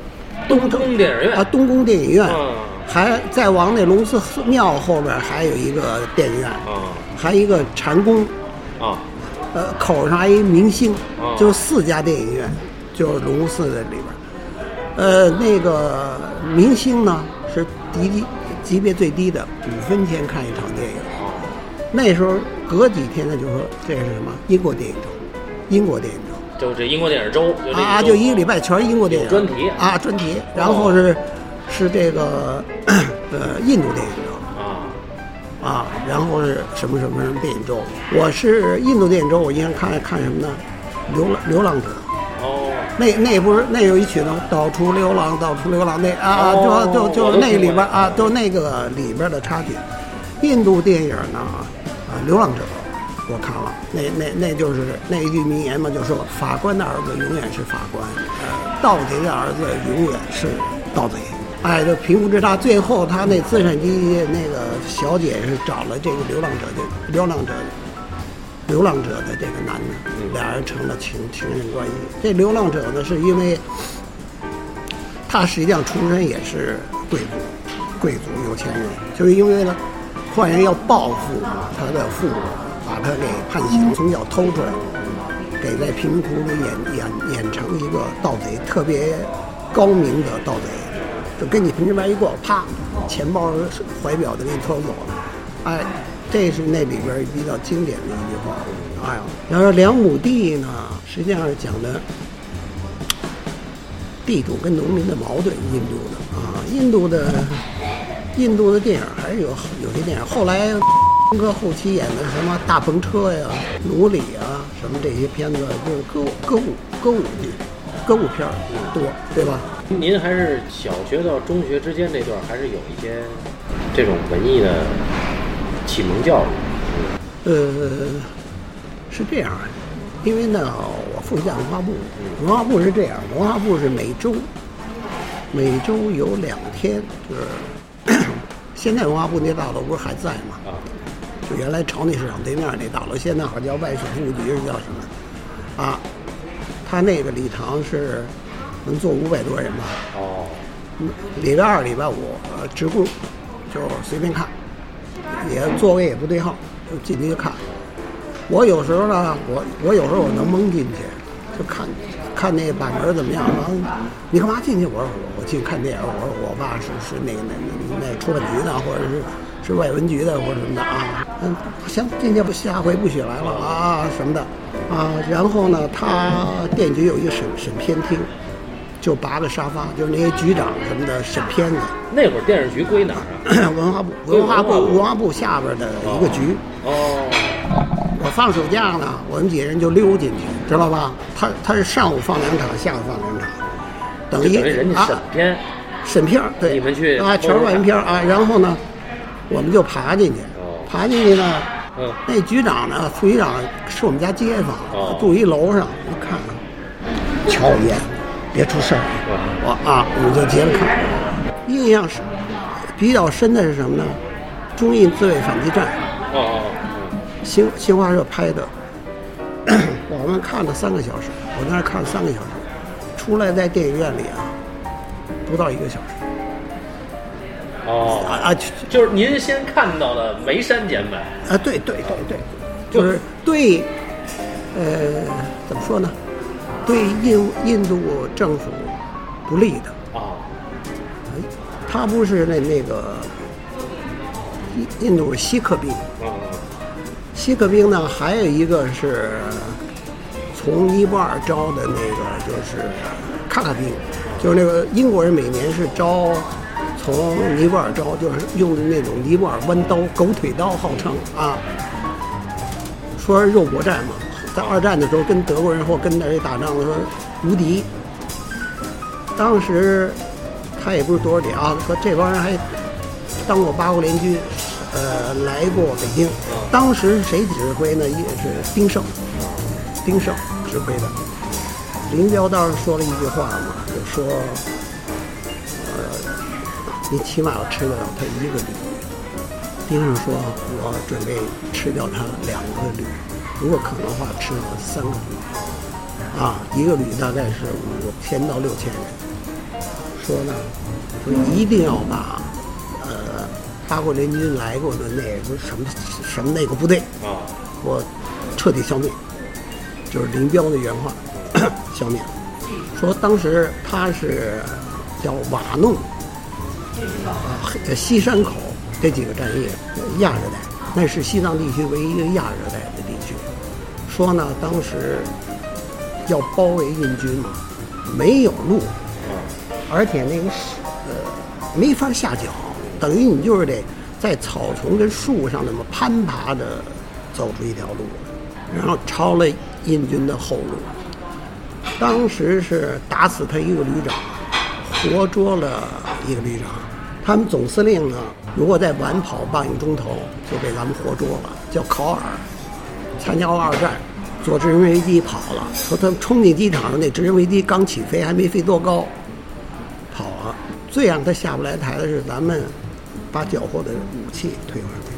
东城。电影院。啊东宫电影院，嗯。还再往那龙寺庙后边还有一个电影院，啊还有一个禅宫，啊呃，口上还一明星。哦，就四家电影院，就是龙寺的里边儿。呃，那个明星呢是级级级别最低的，五分钱看一场电影。哦，那时候隔几天呢就说这是什么英国电影周，英国电影周就这英国电影周，就这啊，就一个礼拜全是英国电影有专题啊，专题，然后是是这个 呃印度电影周。啊啊，然后是什么什么什么电影周？我是印度电影周，我印象看看什么呢？流浪流浪者，哦那那不是那有一曲呢，到处流浪，到处流浪，那啊哦就就就那里边啊，就那个里边的插曲。印度电影呢，啊，流浪者，我看了，那那那就是那一句名言嘛，就说法官的儿子永远是法官，呃，盗贼的儿子永远是盗贼。哎，就贫富之差，最后他那资产阶级那个小姐是找了这个流浪者的流浪者流浪者的这个男的，俩人成了情情人关系。这流浪者呢，是因为他实际上出身也是贵族，贵族有钱人，就是因为呢，坏人要报复他的父母，把他给判刑，从小偷出来，给在贫民窟里演演演成一个盗贼，特别高明的盗贼，就跟你平时边一过，啪，钱包、怀表都给你偷走了，哎，这是那里边比较经典的一句话。哎呀，然后两亩地呢，实际上是讲的地主跟农民的矛盾，印度的啊，印度的印度的电影还是有有些电影，后来哥后期演的什么大篷车呀、奴隶啊，什么这些片子，就是歌舞歌舞歌舞剧、歌舞片儿多，对吧？您还是小学到中学之间这段，还是有一些这种文艺的启蒙教育。呃，是这样，因为呢，我父亲干文化部，文化部是这样，文化部是每周每周有两天，就是 现在文化部那大楼不是还在吗？啊，就原来朝内市场对面那大楼，现在好像叫外事服务局是叫什么？啊，他那个礼堂是能坐五百多人吧？哦，嗯礼拜二、礼拜五，呃，职工就随便看，也座位也不对号，就进去看。我有时候呢，我我有时候我能蒙进去，就看看那把门怎么样。然后你干嘛进去？我说我我进去看电影。我说我爸是是那个那那那出版局的，或者是是外文局的或者什么的啊。嗯，行，今天不下回不许来了啊什么的啊。然后呢，他电影局有一个审审片厅。就八个沙发，就是那些局长什么的审片子，那会儿电视局归哪儿啊？文化部文化部。文化部下边的一个局。哦，我放暑假呢，我们几个人就溜进去，知道吧？他他是上午放两场，下午放两场，等于就等于人家审啊片，审片儿，对，你们去啊，全是外文片儿啊。然后呢，我们就爬进去。哦，爬进去呢，嗯，那局长呢，副局长是我们家街坊哦，住一楼上，一看，瞧我一眼，别出事儿。我啊，我们就接着看。印象是比较深的是什么呢？中印自卫反击战，哦哦新新华社拍的，我们看了三个小时，我在那儿看了三个小时，出来在电影院里啊，不到一个小时哦哦，啊啊就就是您先看到的没删减版，啊，对对对对，就是对，呃，怎么说呢？对印印度政府不利的。啊，他不是那那个印印度锡克兵，啊锡克兵呢，还有一个是从尼泊尔招的那个就是喀卡兵，就是那个英国人每年是招从尼泊尔招，就是用的那种尼泊尔弯刀、狗腿刀，号称啊，说是肉搏战嘛，在二战的时候跟德国人或跟那谁打仗的时候无敌。当时他也不是多少点啊，说这帮人还当过八国联军，呃，来过北京。当时谁指挥呢？也是丁胜，丁胜指挥的。林彪当时说了一句话嘛，就说，呃，你起码要吃得了他一个旅。丁胜说，我准备吃掉他两个旅，如果可能的话，吃了三个旅。啊，一个旅大概是五千到六千人。说呢，说一定要把，呃，八国联军来过的那个什么什么那个部队啊，我彻底消灭，就是林彪的原话，消灭了。说当时他是叫瓦弄，啊，西山口这几个战役，亚热带，那是西藏地区唯一一个亚热带。说呢，当时要包围印军嘛，没有路，而且那个树呃没法下脚，等于你就是得在草丛跟树上那么攀爬着走出一条路，然后抄了印军的后路。当时是打死他一个旅长，活捉了一个旅长。他们总司令呢，如果再晚跑半个钟头，就被咱们活捉了。叫考尔，参加过二战，坐直升飞机跑了。说他冲进机场，那直升飞机刚起飞，还没飞多高，跑了。最让他下不来台的是咱们把缴获的武器退还给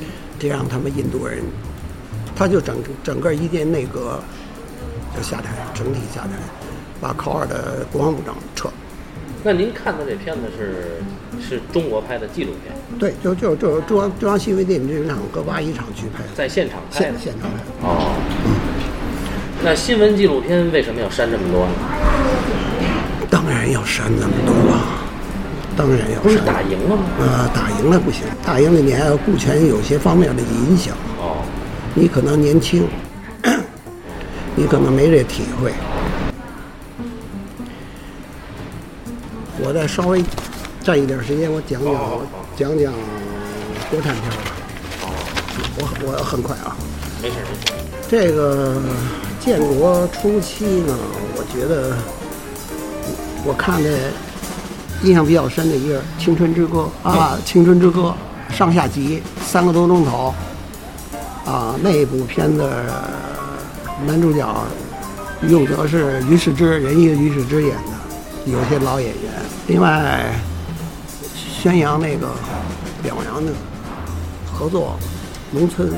他，这让他们印度人，他就整整个一届内阁就下台，整体下台，把考尔的国防部长撤了。那您看的这片子是是中国拍的纪录片，对，就就就中央中央新闻电影制片厂和八一厂去拍的，在现场拍现的。现场拍的。哦，那新闻纪录片为什么要删这么多呢？当然要删那么多了，当然要不是。打赢了吗？呃，打赢了不行，打赢了你还要顾全有些方面的影响。哦，你可能年轻，你可能没这体会。我再稍微占一点时间，我讲讲讲讲国产片吧。我我很快啊。没事没事。这个建国初期呢，我觉得我看的印象比较深的一个《青春之歌》啊，《青春之歌》上下集三个多钟头啊，那部片子男主角用的是于世之，仁义的于世之演的，有些老演员。另外，宣扬那个表扬的合作，农村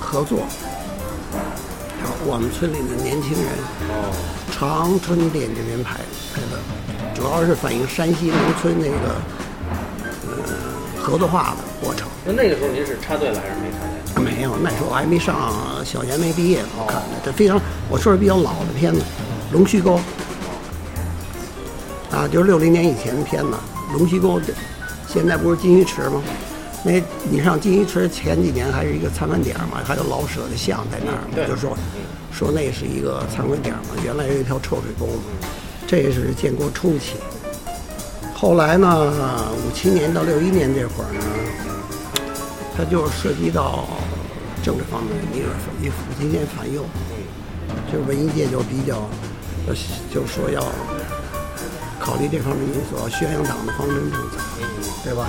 合作。我们村里的年轻人，哦，长春电影这边拍拍的，主要是反映山西农村那个呃合作化的过程。那那个时候您是插队了还是没插队？没有，那时候我还没上小学，没毕业，我看的这非常，我说是比较老的片子，《龙须沟》啊，就是六零年以前的片子，《龙须沟》这现在不是金鱼池吗？那你上金鱼池前几年还是一个参观点嘛，还有老舍的像在那儿嘛，就说说那是一个参观点嘛，原来有一条臭水沟嘛，这是建国初期。后来呢，五七年到六一年这会儿呢，它就涉及到政治方面，一个一抚今天反右，就文艺界就比较，呃，就说要考虑这方面因素，宣扬党的方针政策，对吧？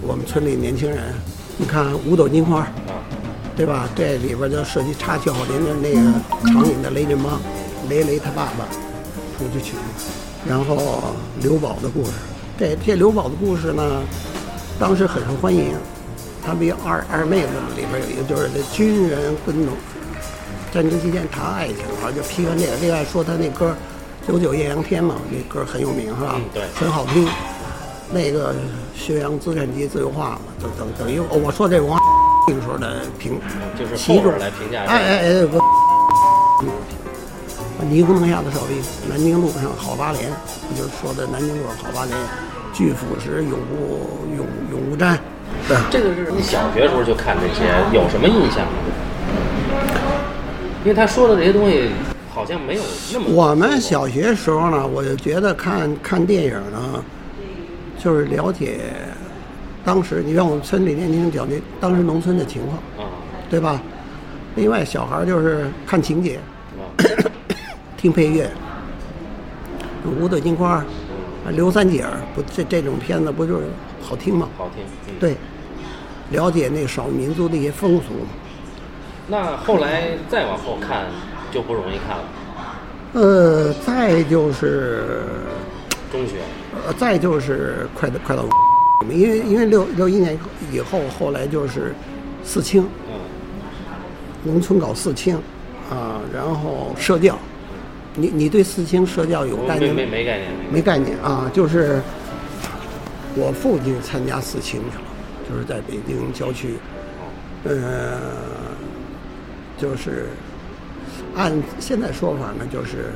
我们村里年轻人，你看五斗金花，对吧？这里边就涉及插曲好连着那个长影的雷振邦，雷雷他爸爸出去取，然后刘宝的故事，这这刘宝的故事呢，当时很受欢迎。他比二二妹子里边有一个就是这军人跟农战争期间谈爱情好像，就批判这个。另外说他那歌《九九艳阳天》嘛，那歌很有名是吧？嗯对很好听。那个宣扬资产阶级自由化嘛，等等等于我说这王那个时候的评，就是其中后边来评价这个。哎哎哎，我霓虹灯下的手艺，南京路上好八连，就是说的南京路上好八连，巨腐蚀，永不永永无沾。对，这个是你小学时候就看这些，有什么印象吗？因为他说的这些东西好像没有那么。我们小学时候呢，我就觉得看看电影呢，就是了解当时，你让我们村里年轻人了解当时农村的情况，啊对吧？另外，小孩就是看情节，啊 听配乐，五朵金花，啊刘三姐儿，不这这种片子不就是好听吗？好听。嗯。对，了解那少数民族的一些风俗。那后来再往后看就不容易看了。呃，再就是，中学。呃，再就是快到快到，因为因为六六一年以后，后来就是四清，嗯。农村搞四清，啊，然后社教。你你对四清社教有概念吗？没没概念。没概念啊，就是我父亲参加四清去了，就是在北京郊区，呃，就是按现在说法呢，就是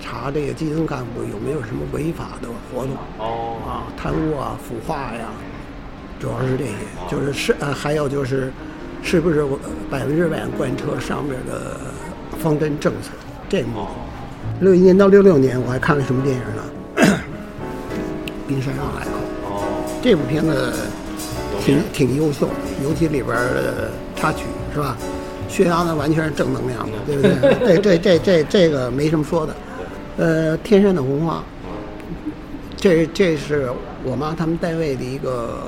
查这个基层干部有没有什么违法的活动哦。啊，贪污啊、腐化呀，主要是这些，就是是呃，还有就是是不是我百分之百贯彻上面的方针政策这。六一年到六六年，我还看了什么电影呢？冰山上来口哦。这部片子挺挺优秀的，尤其里边儿的插曲是吧？宣扬的完全是正能量的，对不对？这这这这这个没什么说的。呃，天山的红花，这这是我妈他们单位的一个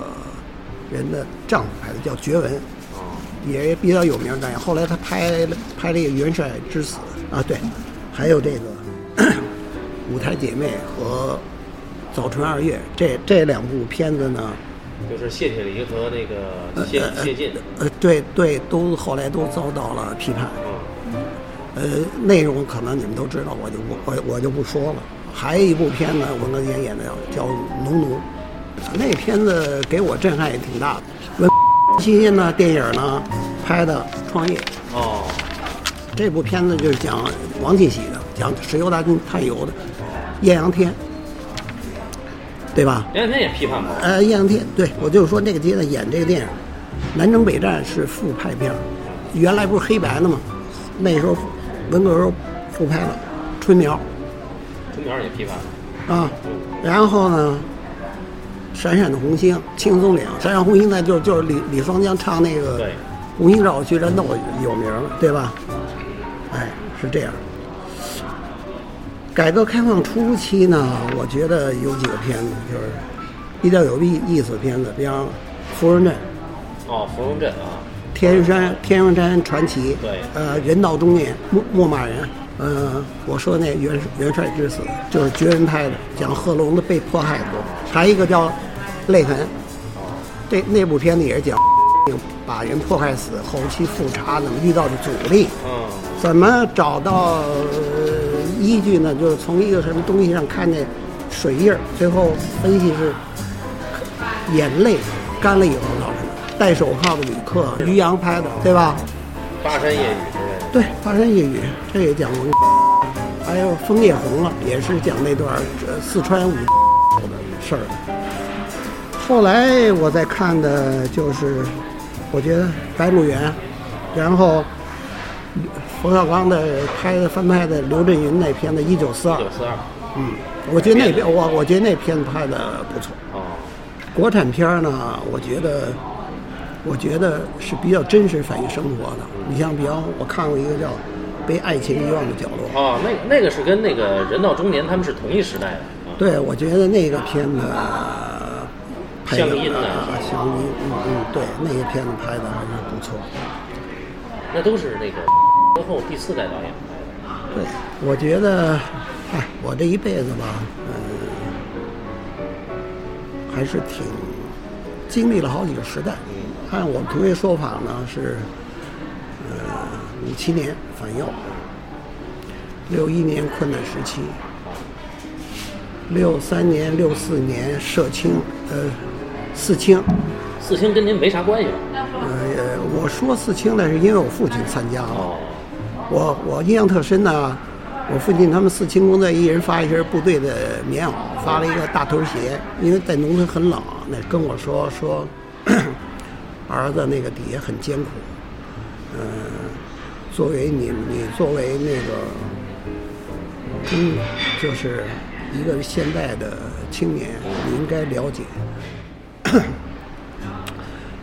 人的丈夫拍的，叫绝文，哦。也比较有名的。后来他拍了拍了一个《元帅之死》啊，对，还有这个《舞台姐妹》和《早春二月》这这两部片子呢，就是谢铁骊和那个谢谢晋。呃，对对，都后来都遭到了批判。嗯。呃，内容可能你们都知道，我就不我我就不说了。还有一部片子，文革年演的叫《农奴》，那片子给我震撼也挺大的。文期间呢，电影呢拍的创业，哦。这部片子就是讲王进喜的，讲石油大军探油的，艳阳天，对吧？前两天也批判过。呃，艳阳天，对我就是说那个阶段演这个电影，南征北战是复拍片儿，原来不是黑白的吗？那时候文革时候复拍了《春苗春苗也批判了。》啊，然后呢，《闪闪的红星》《青松岭》，《闪闪红星》呢就就是李李双江唱那个对《红星照我去战斗》有名了，对吧？哎，是这样。改革开放初期呢，我觉得有几个片子就是比较有意意思的片子，比方《芙蓉镇》哦，芙蓉镇啊。《天山天上山传奇》对呃，人到中年牧牧马人，呃，我说那元元帅之死就是绝人拍的，讲贺龙的被迫害的，还有一个叫《泪痕》，这那部片子也是讲 把人迫害死，后期复查怎么遇到的阻力，嗯。怎么找到呃依据呢？就是从一个什么东西上看见水印儿，最后分析是眼泪干了以后造成的。戴手铐的旅客，于洋拍的，对吧？巴山夜雨。对，巴山夜雨这也讲过，还有枫叶红了，也是讲那段四川五的事儿。后来我再看的就是，我觉得《白鹿原》，然后冯小刚的拍的翻拍的刘震云那片子《一九四二》，九四二。嗯，我觉得那片我我觉得那片子拍的不错。哦。国产片儿呢，我觉得，我觉得是比较真实反映生活的。你像，比方我看过一个叫《被爱情遗忘的角落》，哦，那那个是跟那个人到中年他们是同一时代的。啊。对我觉得那个片子乡音呐啊，乡音，嗯嗯，对，那些片子拍的还是不错。那都是那个之后第四代导演。对，我觉得，哎，我这一辈子吧，嗯，还是挺经历了好几个时代。按我们同学说法呢，是，呃，五七年反右，六一年困难时期，六三年、六四年社清，呃，四清。四清跟您没啥关系吧？呃，我说四清呢，是因为我父亲参加了。我我印象特深呢，我父亲他们四清工队一人发一身部队的棉袄，发了一个大头鞋，因为在农村很冷，那跟我说说，儿子那个底下很艰苦，嗯、作为你你作为那个嗯，就是一个现代的青年，你应该了解。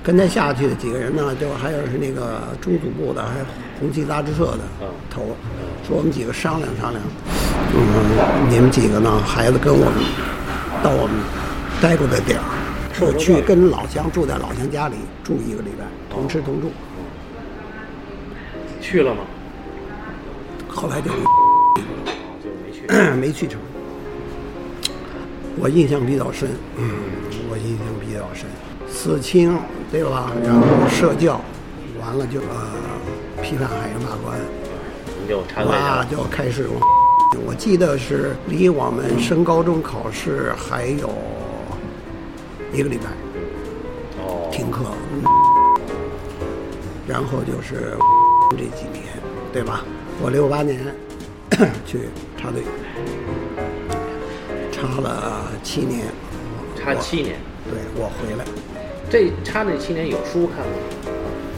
跟他下去的几个人呢，就还有是那个中组部的，还有红旗杂志社的嗯头，说我们几个商量商量，嗯，你们几个呢，孩子跟我们到我们待过的点儿，我去跟老乡住在老乡家里住一个礼拜，同吃同住。去了吗？后来就就没去。没去成。我印象比较深，嗯，我印象比较深。四清对吧？然后社教，完了就呃批判海洋大观，您就掺和一下。哇就开始我。我记得是离我们升高中考试还有一个礼拜哦，停课，嗯然后就是这几年，对吧？我六八年 去插队，插了七年，插七年。对我回来，这插那七年有书看吗？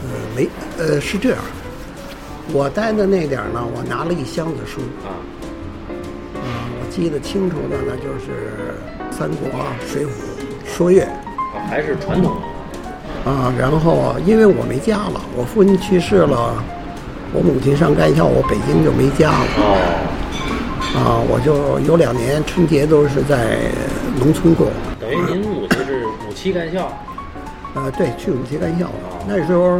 呃，没，呃，是这样，我待的那点儿呢，我拿了一箱子书，啊，啊、我记得清楚的呢就是《三国》《水浒》《说岳》。啊还是传统。啊，然后因为我没家了，我父亲去世了，我母亲上干校，我北京就没家了哦，啊，我就有两年春节都是在农村过。等于您母亲是五七干校。呃，对，去五七干校了。那时候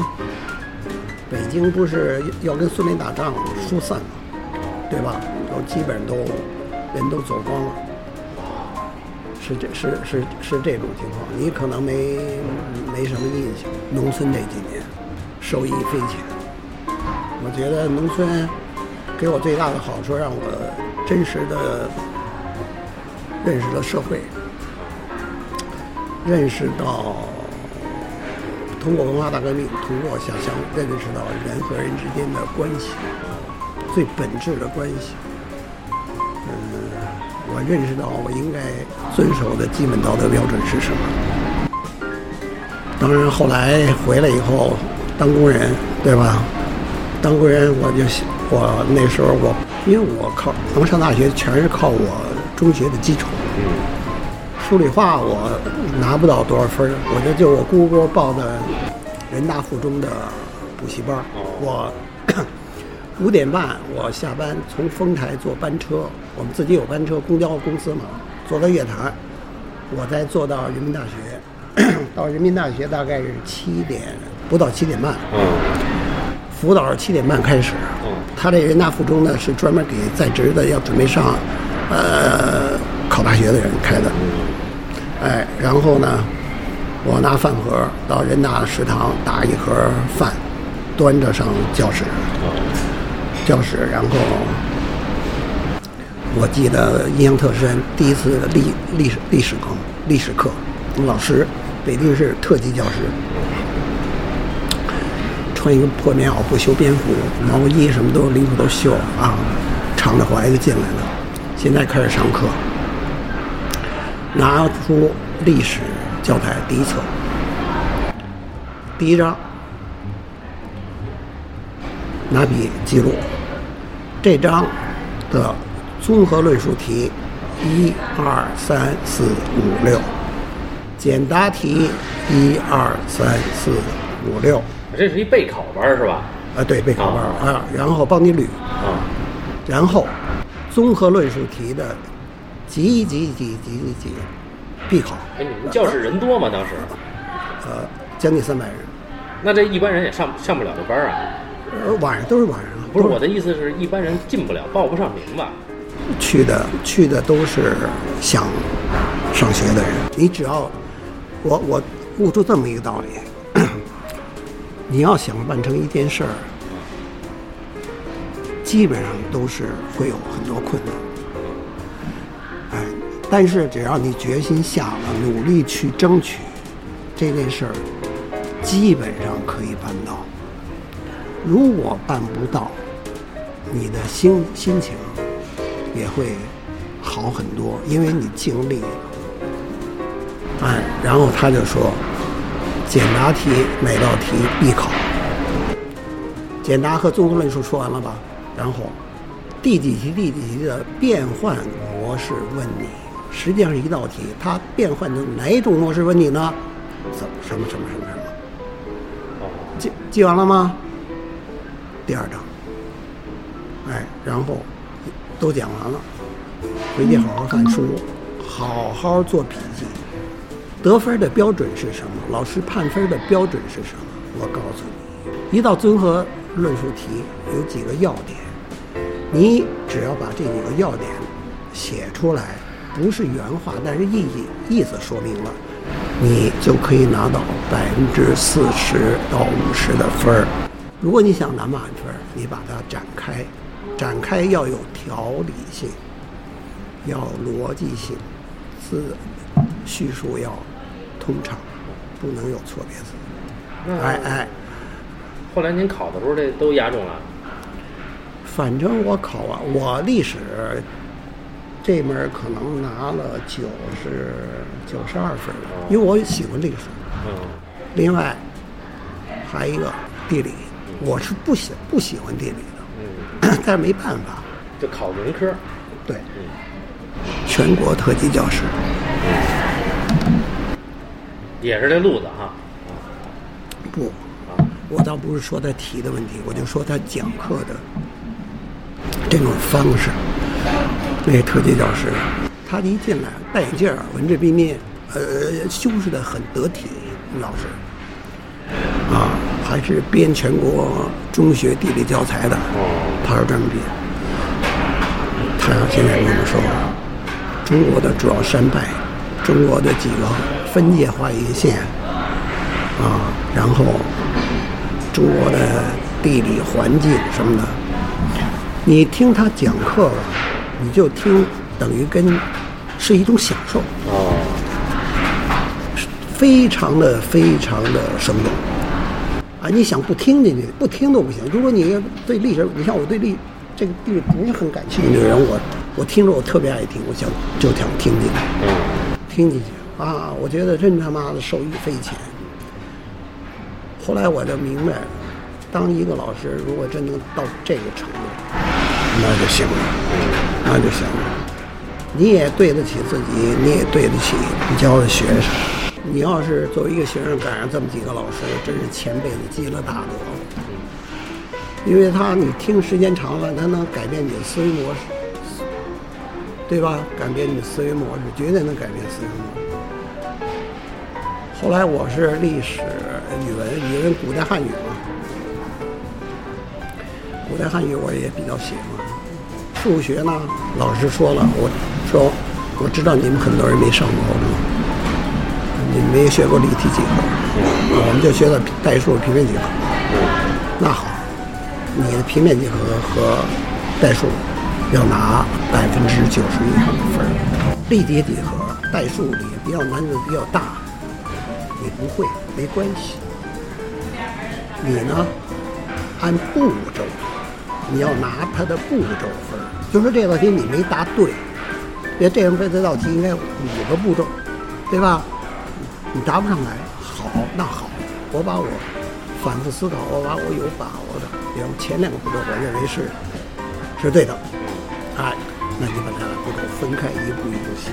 北京不是要跟苏联打仗疏散嘛，对吧？都基本都人都走光了。是这是是是这种情况，你可能没没什么印象。农村这几年受益匪浅，我觉得农村给我最大的好处，让我真实的认识了社会，认识到通过文化大革命，通过下乡认识到人和人之间的关系，最本质的关系。嗯，我认识到我应该遵守的基本道德标准是什么。当然，后来回来以后当工人，对吧？当工人，我就我那时候我，因为我靠能上大学，全是靠我中学的基础。数理化我拿不到多少分儿，我这就是我姑姑给我报的人大附中的补习班儿。我 五点半我下班，从丰台坐班车，我们自己有班车，公交公司嘛，坐到月坛，我再坐到人民大学，到人民大学大概是七点不到七点半，嗯辅导是七点半开始。嗯他这人大附中呢是专门给在职的要准备上呃考大学的人开的。哎，然后呢，我拿饭盒到人大食堂打一盒饭，端着上教室，教室，然后我记得印象特深，第一次历历史历史课历史课，老师北京市特级教师，穿一个破棉袄，不修边幅，毛衣什么都领口都袖啊，敞着怀就进来了。现在开始上课，拿出历史教材第一册，第一章，拿笔记录。这章的综合论述题，一二三四五六，简答题一二三四五六，这是一备考班儿是吧？啊对备考班儿啊，然后帮你捋，啊，然后综合论述题的几几几几几几必考，哎，你们教室人多吗？当时？呃，将近三百人，那这一般人也上上不了这班儿啊？呃，晚上都是晚上，不是我的意思是一般人进不了，报不上名吧？去的去的都是想上学的人。你只要我我悟出这么一个道理，你要想办成一件事儿，基本上都是会有很多困难。但是只要你决心下了，努力去争取这件事儿，基本上可以办到。如果办不到，你的心心情也会好很多，因为你尽力了。哎，然后他就说，简答题每道题必考。简答和综合论述说完了吧？然后第几题第几题的变换模式问你，实际上是一道题，它变换成哪一种模式问你呢？怎么什么什么什么什么？哦，记记完了吗？第二章，哎，然后都讲完了，回去好好看书，好好做笔记。得分的标准是什么？老师判分的标准是什么？我告诉你，一道综合论述题有几个要点，你只要把这几个要点写出来，不是原话，但是意义意思说明了，你就可以拿到百分之四十到五十的分儿。如果你想拿满分儿，你把它展开，展开要有条理性，要逻辑性，字叙述要通畅，不能有错别字。那哎哎，后来您考的时候这都押中了。反正我考完，我历史这门可能拿了九十九十二分了，因为我喜欢历史。嗯，另外还一个地理，我是不喜不喜欢地理的，嗯，但是没办法，就考文科。对，全国特级教师，也是这路子哈。不，啊，我倒不是说他题的问题，我就说他讲课的这种方式。那特级教师，他一进来戴眼镜儿，文质彬彬，呃，修饰的很得体，老师。啊，还是编全国中学地理教材的，他是这么编。他现在跟我们说，中国的主要山脉，中国的几个分界化野线，啊，然后中国的地理环境什么的，你听他讲课吧，你就听，等于跟是一种享受，哦，非常的非常的生动。啊，你想不听进去，不听都不行。如果你对历史，你像我对历这个地理不是很感兴趣的人，我我听着我特别爱听，我想就想听进去。嗯，听进去啊，我觉得真他妈的受益匪浅。后来我就明白，当一个老师如果真能到这个程度，那就行了，那就行了。你也对得起自己，你也对得起你教的学生。你要是作为一个学生赶上这么几个老师，真是前辈子积了大德了。因为他你听时间长了，他能改变你的思维模式。对吧？改变你的思维模式，绝对能改变思维模式。后来我是历史、语文，语文古代汉语嘛，古代汉语我也比较喜欢。数学呢，老师说了，我说我知道你们很多人没上过高中，你没学过立体几何，我们就学的代数、平面几何。那好，你的平面几何和代数要拿百分之九十以上的分，立体几何、代数里比较难度比较大，你不会没关系。你呢，按步骤，你要拿它的步骤分。就说这道题你没答对，别这样这这道题应该五个步骤，对吧？你答不上来，好，那好，我把我反复思考，我把我有把握的，比方前两个步骤我认为是是对的，哎，那你把它的步骤分开一步一步写，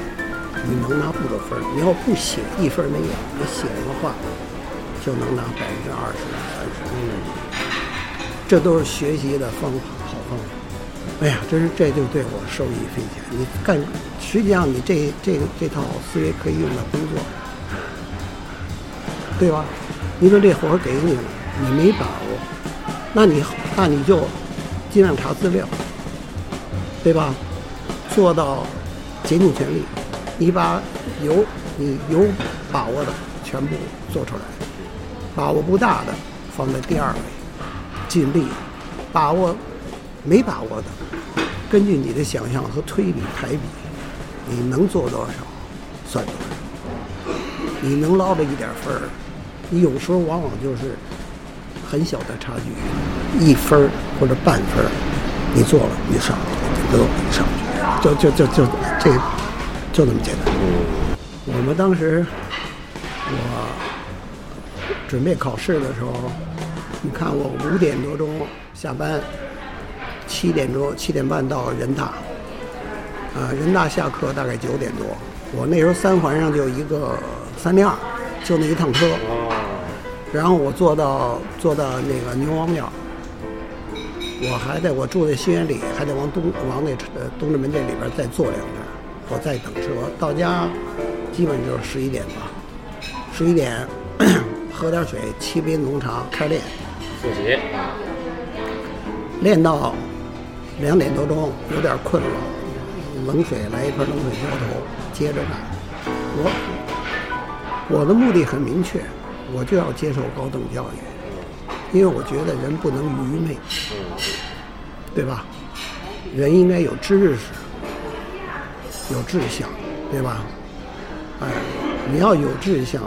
你能拿步骤分儿。你要不写一分没有，你写的话就能拿百分之二十、三十。嗯，这都是学习的方法，好方法。哎呀，真是这就对我受益匪浅。你干，实际上你这这这套思维可以用到工作，对吧？你说这活给你了，你没把握，那你那你就尽量查资料，对吧？做到竭尽全力，你把有你有把握的全部做出来，把握不大的放在第二位，尽力把握没把握的，根据你的想象和推理排比，你能做多少算多少，你能捞着一点分儿，你有时候往往就是很小的差距，一分或者半分，你做了你上去，你得你上去，就就就就这就这么简单。我们当时我准备考试的时候，你看我五点多钟下班，七点多七点半到人大，啊，人大下课大概九点多。我那时候三环上就一个三零二，就那一趟车。然后我坐到坐到那个牛王庙，我还得我住在新源里，还得往东往那呃东直门这里边再坐两站，我再等车到家，基本就是十一点吧。十一点 喝点水，沏杯浓茶，开练。复习。练到两点多钟，有点困了，冷水来一盆冷水浇头，接着干。我我的目的很明确。我就要接受高等教育，因为我觉得人不能愚昧，对吧？人应该有知识，有志向，对吧？哎，你要有志向，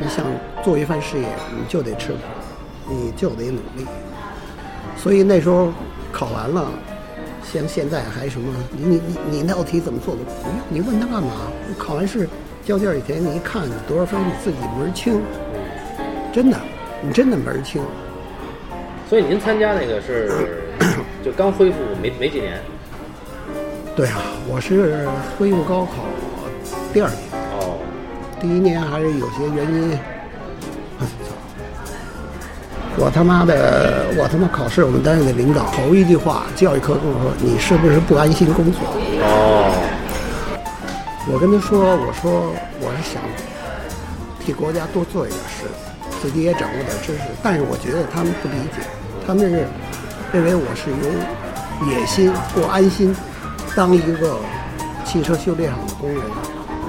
你想做一番事业，你就得吃苦，你就得努力。所以那时候考完了，像现在还什么？你你你你那道题怎么做的？不用，你问他干嘛？考完试交卷以前，你一看多少分，你自己门清。真的，你真的门儿清。所以您参加那个是 就刚恢复没没几年。对啊，我是恢复高考第二年。哦。第一年还是有些原因。我他妈的，我他妈考试，我们单位的领导头一句话，教育科跟我说：“你是不是不安心工作？”哦。我跟他说：“我说我是想替国家多做一点事。”自己也掌握点知识，但是我觉得他们不理解，他们是认为我是有野心、不安心当一个汽车修理厂的工人。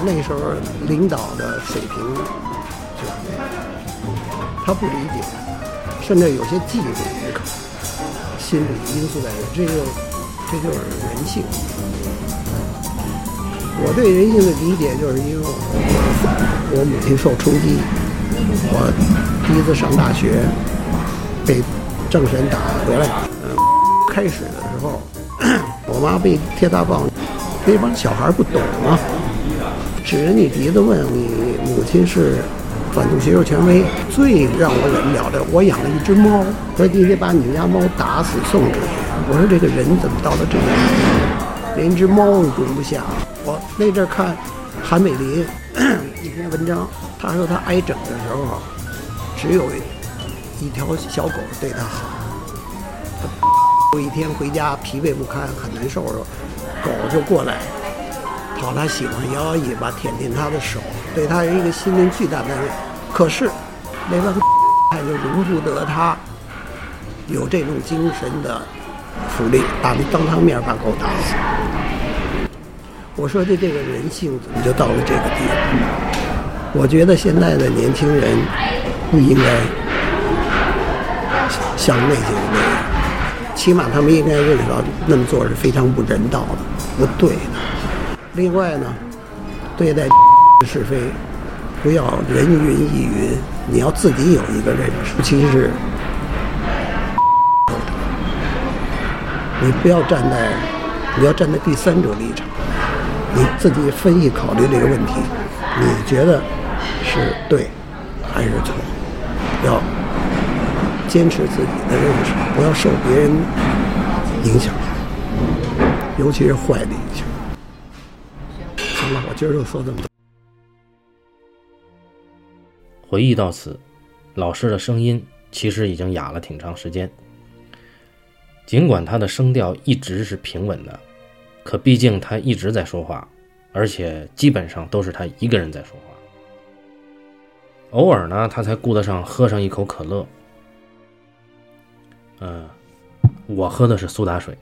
那时候领导的水平就是那样，他不理解，甚至有些嫉妒，心理因素在这，这就这就是人性。我对人性的理解就是因为我母亲受冲击。我第一次上大学被政审打回来，开始的时候，我妈被贴大棒，那帮小孩不懂啊，指着你鼻子问你母亲是反动学术权威。最让我忍不了的，我养了一只猫，说你得把你们家猫打死送出去。我说这个人怎么到了这样，连只猫都容不下。我那阵看韩美林一篇文章。他说他挨整的时候，只有一条小狗对他好。他有一天回家疲惫不堪，很难受的时候，狗就过来讨他喜欢，摇摇尾巴，舔舔他的手，对他有一个心灵巨大的安慰。可是没办法他就容不得他有这种精神的福利，打当他面把狗打死。我说的这个人性怎么就到了这个地步？我觉得现在的年轻人不应该像那些人那样，起码他们应该认识到那么做是非常不人道的、不对的。另外呢，对待 是非，不要人云亦云，你要自己有一个认识。尤其是，你不要站在，你要站在第三者立场，你自己分析考虑这个问题，你觉得？是对还是错？要坚持自己的认识，不要受别人影响，尤其是坏的影响。行了，我今儿就说这么多。回忆到此，老师的声音其实已经哑了挺长时间。尽管他的声调一直是平稳的，可毕竟他一直在说话，而且基本上都是他一个人在说话。偶尔呢，他才顾得上喝上一口可乐。嗯，我喝的是苏打水。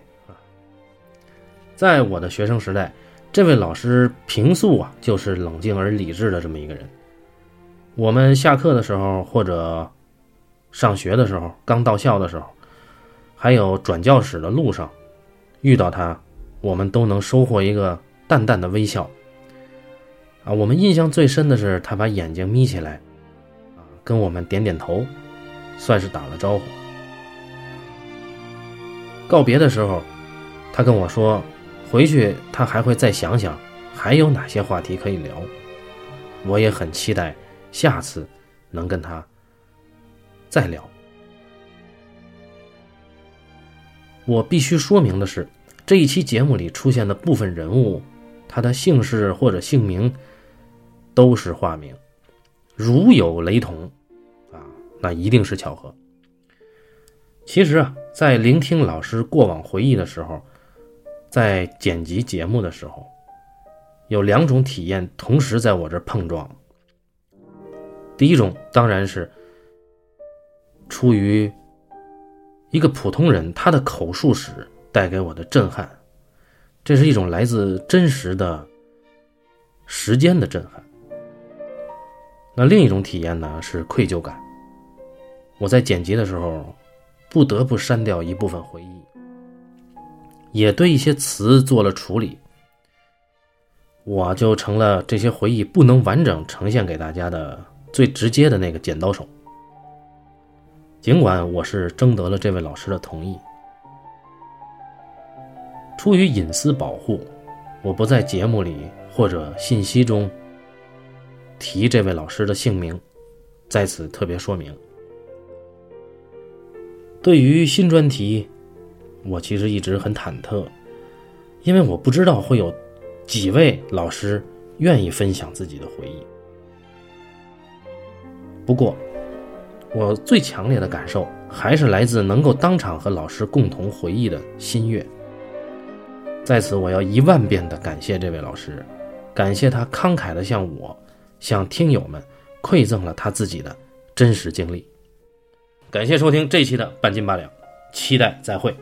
在我的学生时代，这位老师平素啊就是冷静而理智的这么一个人。我们下课的时候，或者上学的时候，刚到校的时候，还有转教室的路上，遇到他，我们都能收获一个淡淡的微笑。啊，我们印象最深的是他把眼睛眯起来。跟我们点点头，算是打了招呼。告别的时候，他跟我说，回去他还会再想想，还有哪些话题可以聊。我也很期待下次能跟他再聊。我必须说明的是，这一期节目里出现的部分人物，他的姓氏或者姓名都是化名，如有雷同，啊，那一定是巧合。其实啊，在聆听老师过往回忆的时候，在剪辑节目的时候，有两种体验同时在我这碰撞。第一种当然是出于一个普通人他的口述史带给我的震撼，这是一种来自真实的时间的震撼。那另一种体验呢是愧疚感，我在剪辑的时候。不得不删掉一部分回忆，也对一些词做了处理，我就成了这些回忆不能完整呈现给大家的最直接的那个剪刀手。尽管我是征得了这位老师的同意，出于隐私保护，我不在节目里或者信息中提这位老师的姓名，在此特别说明。对于新专题，我其实一直很忐忑，因为我不知道会有几位老师愿意分享自己的回忆。不过，我最强烈的感受还是来自能够当场和老师共同回忆的心悦。在此，我要一万遍的感谢这位老师，感谢他慷慨的向我、向听友们馈赠了他自己的真实经历。感谢收听这期的半斤八两，期待再会。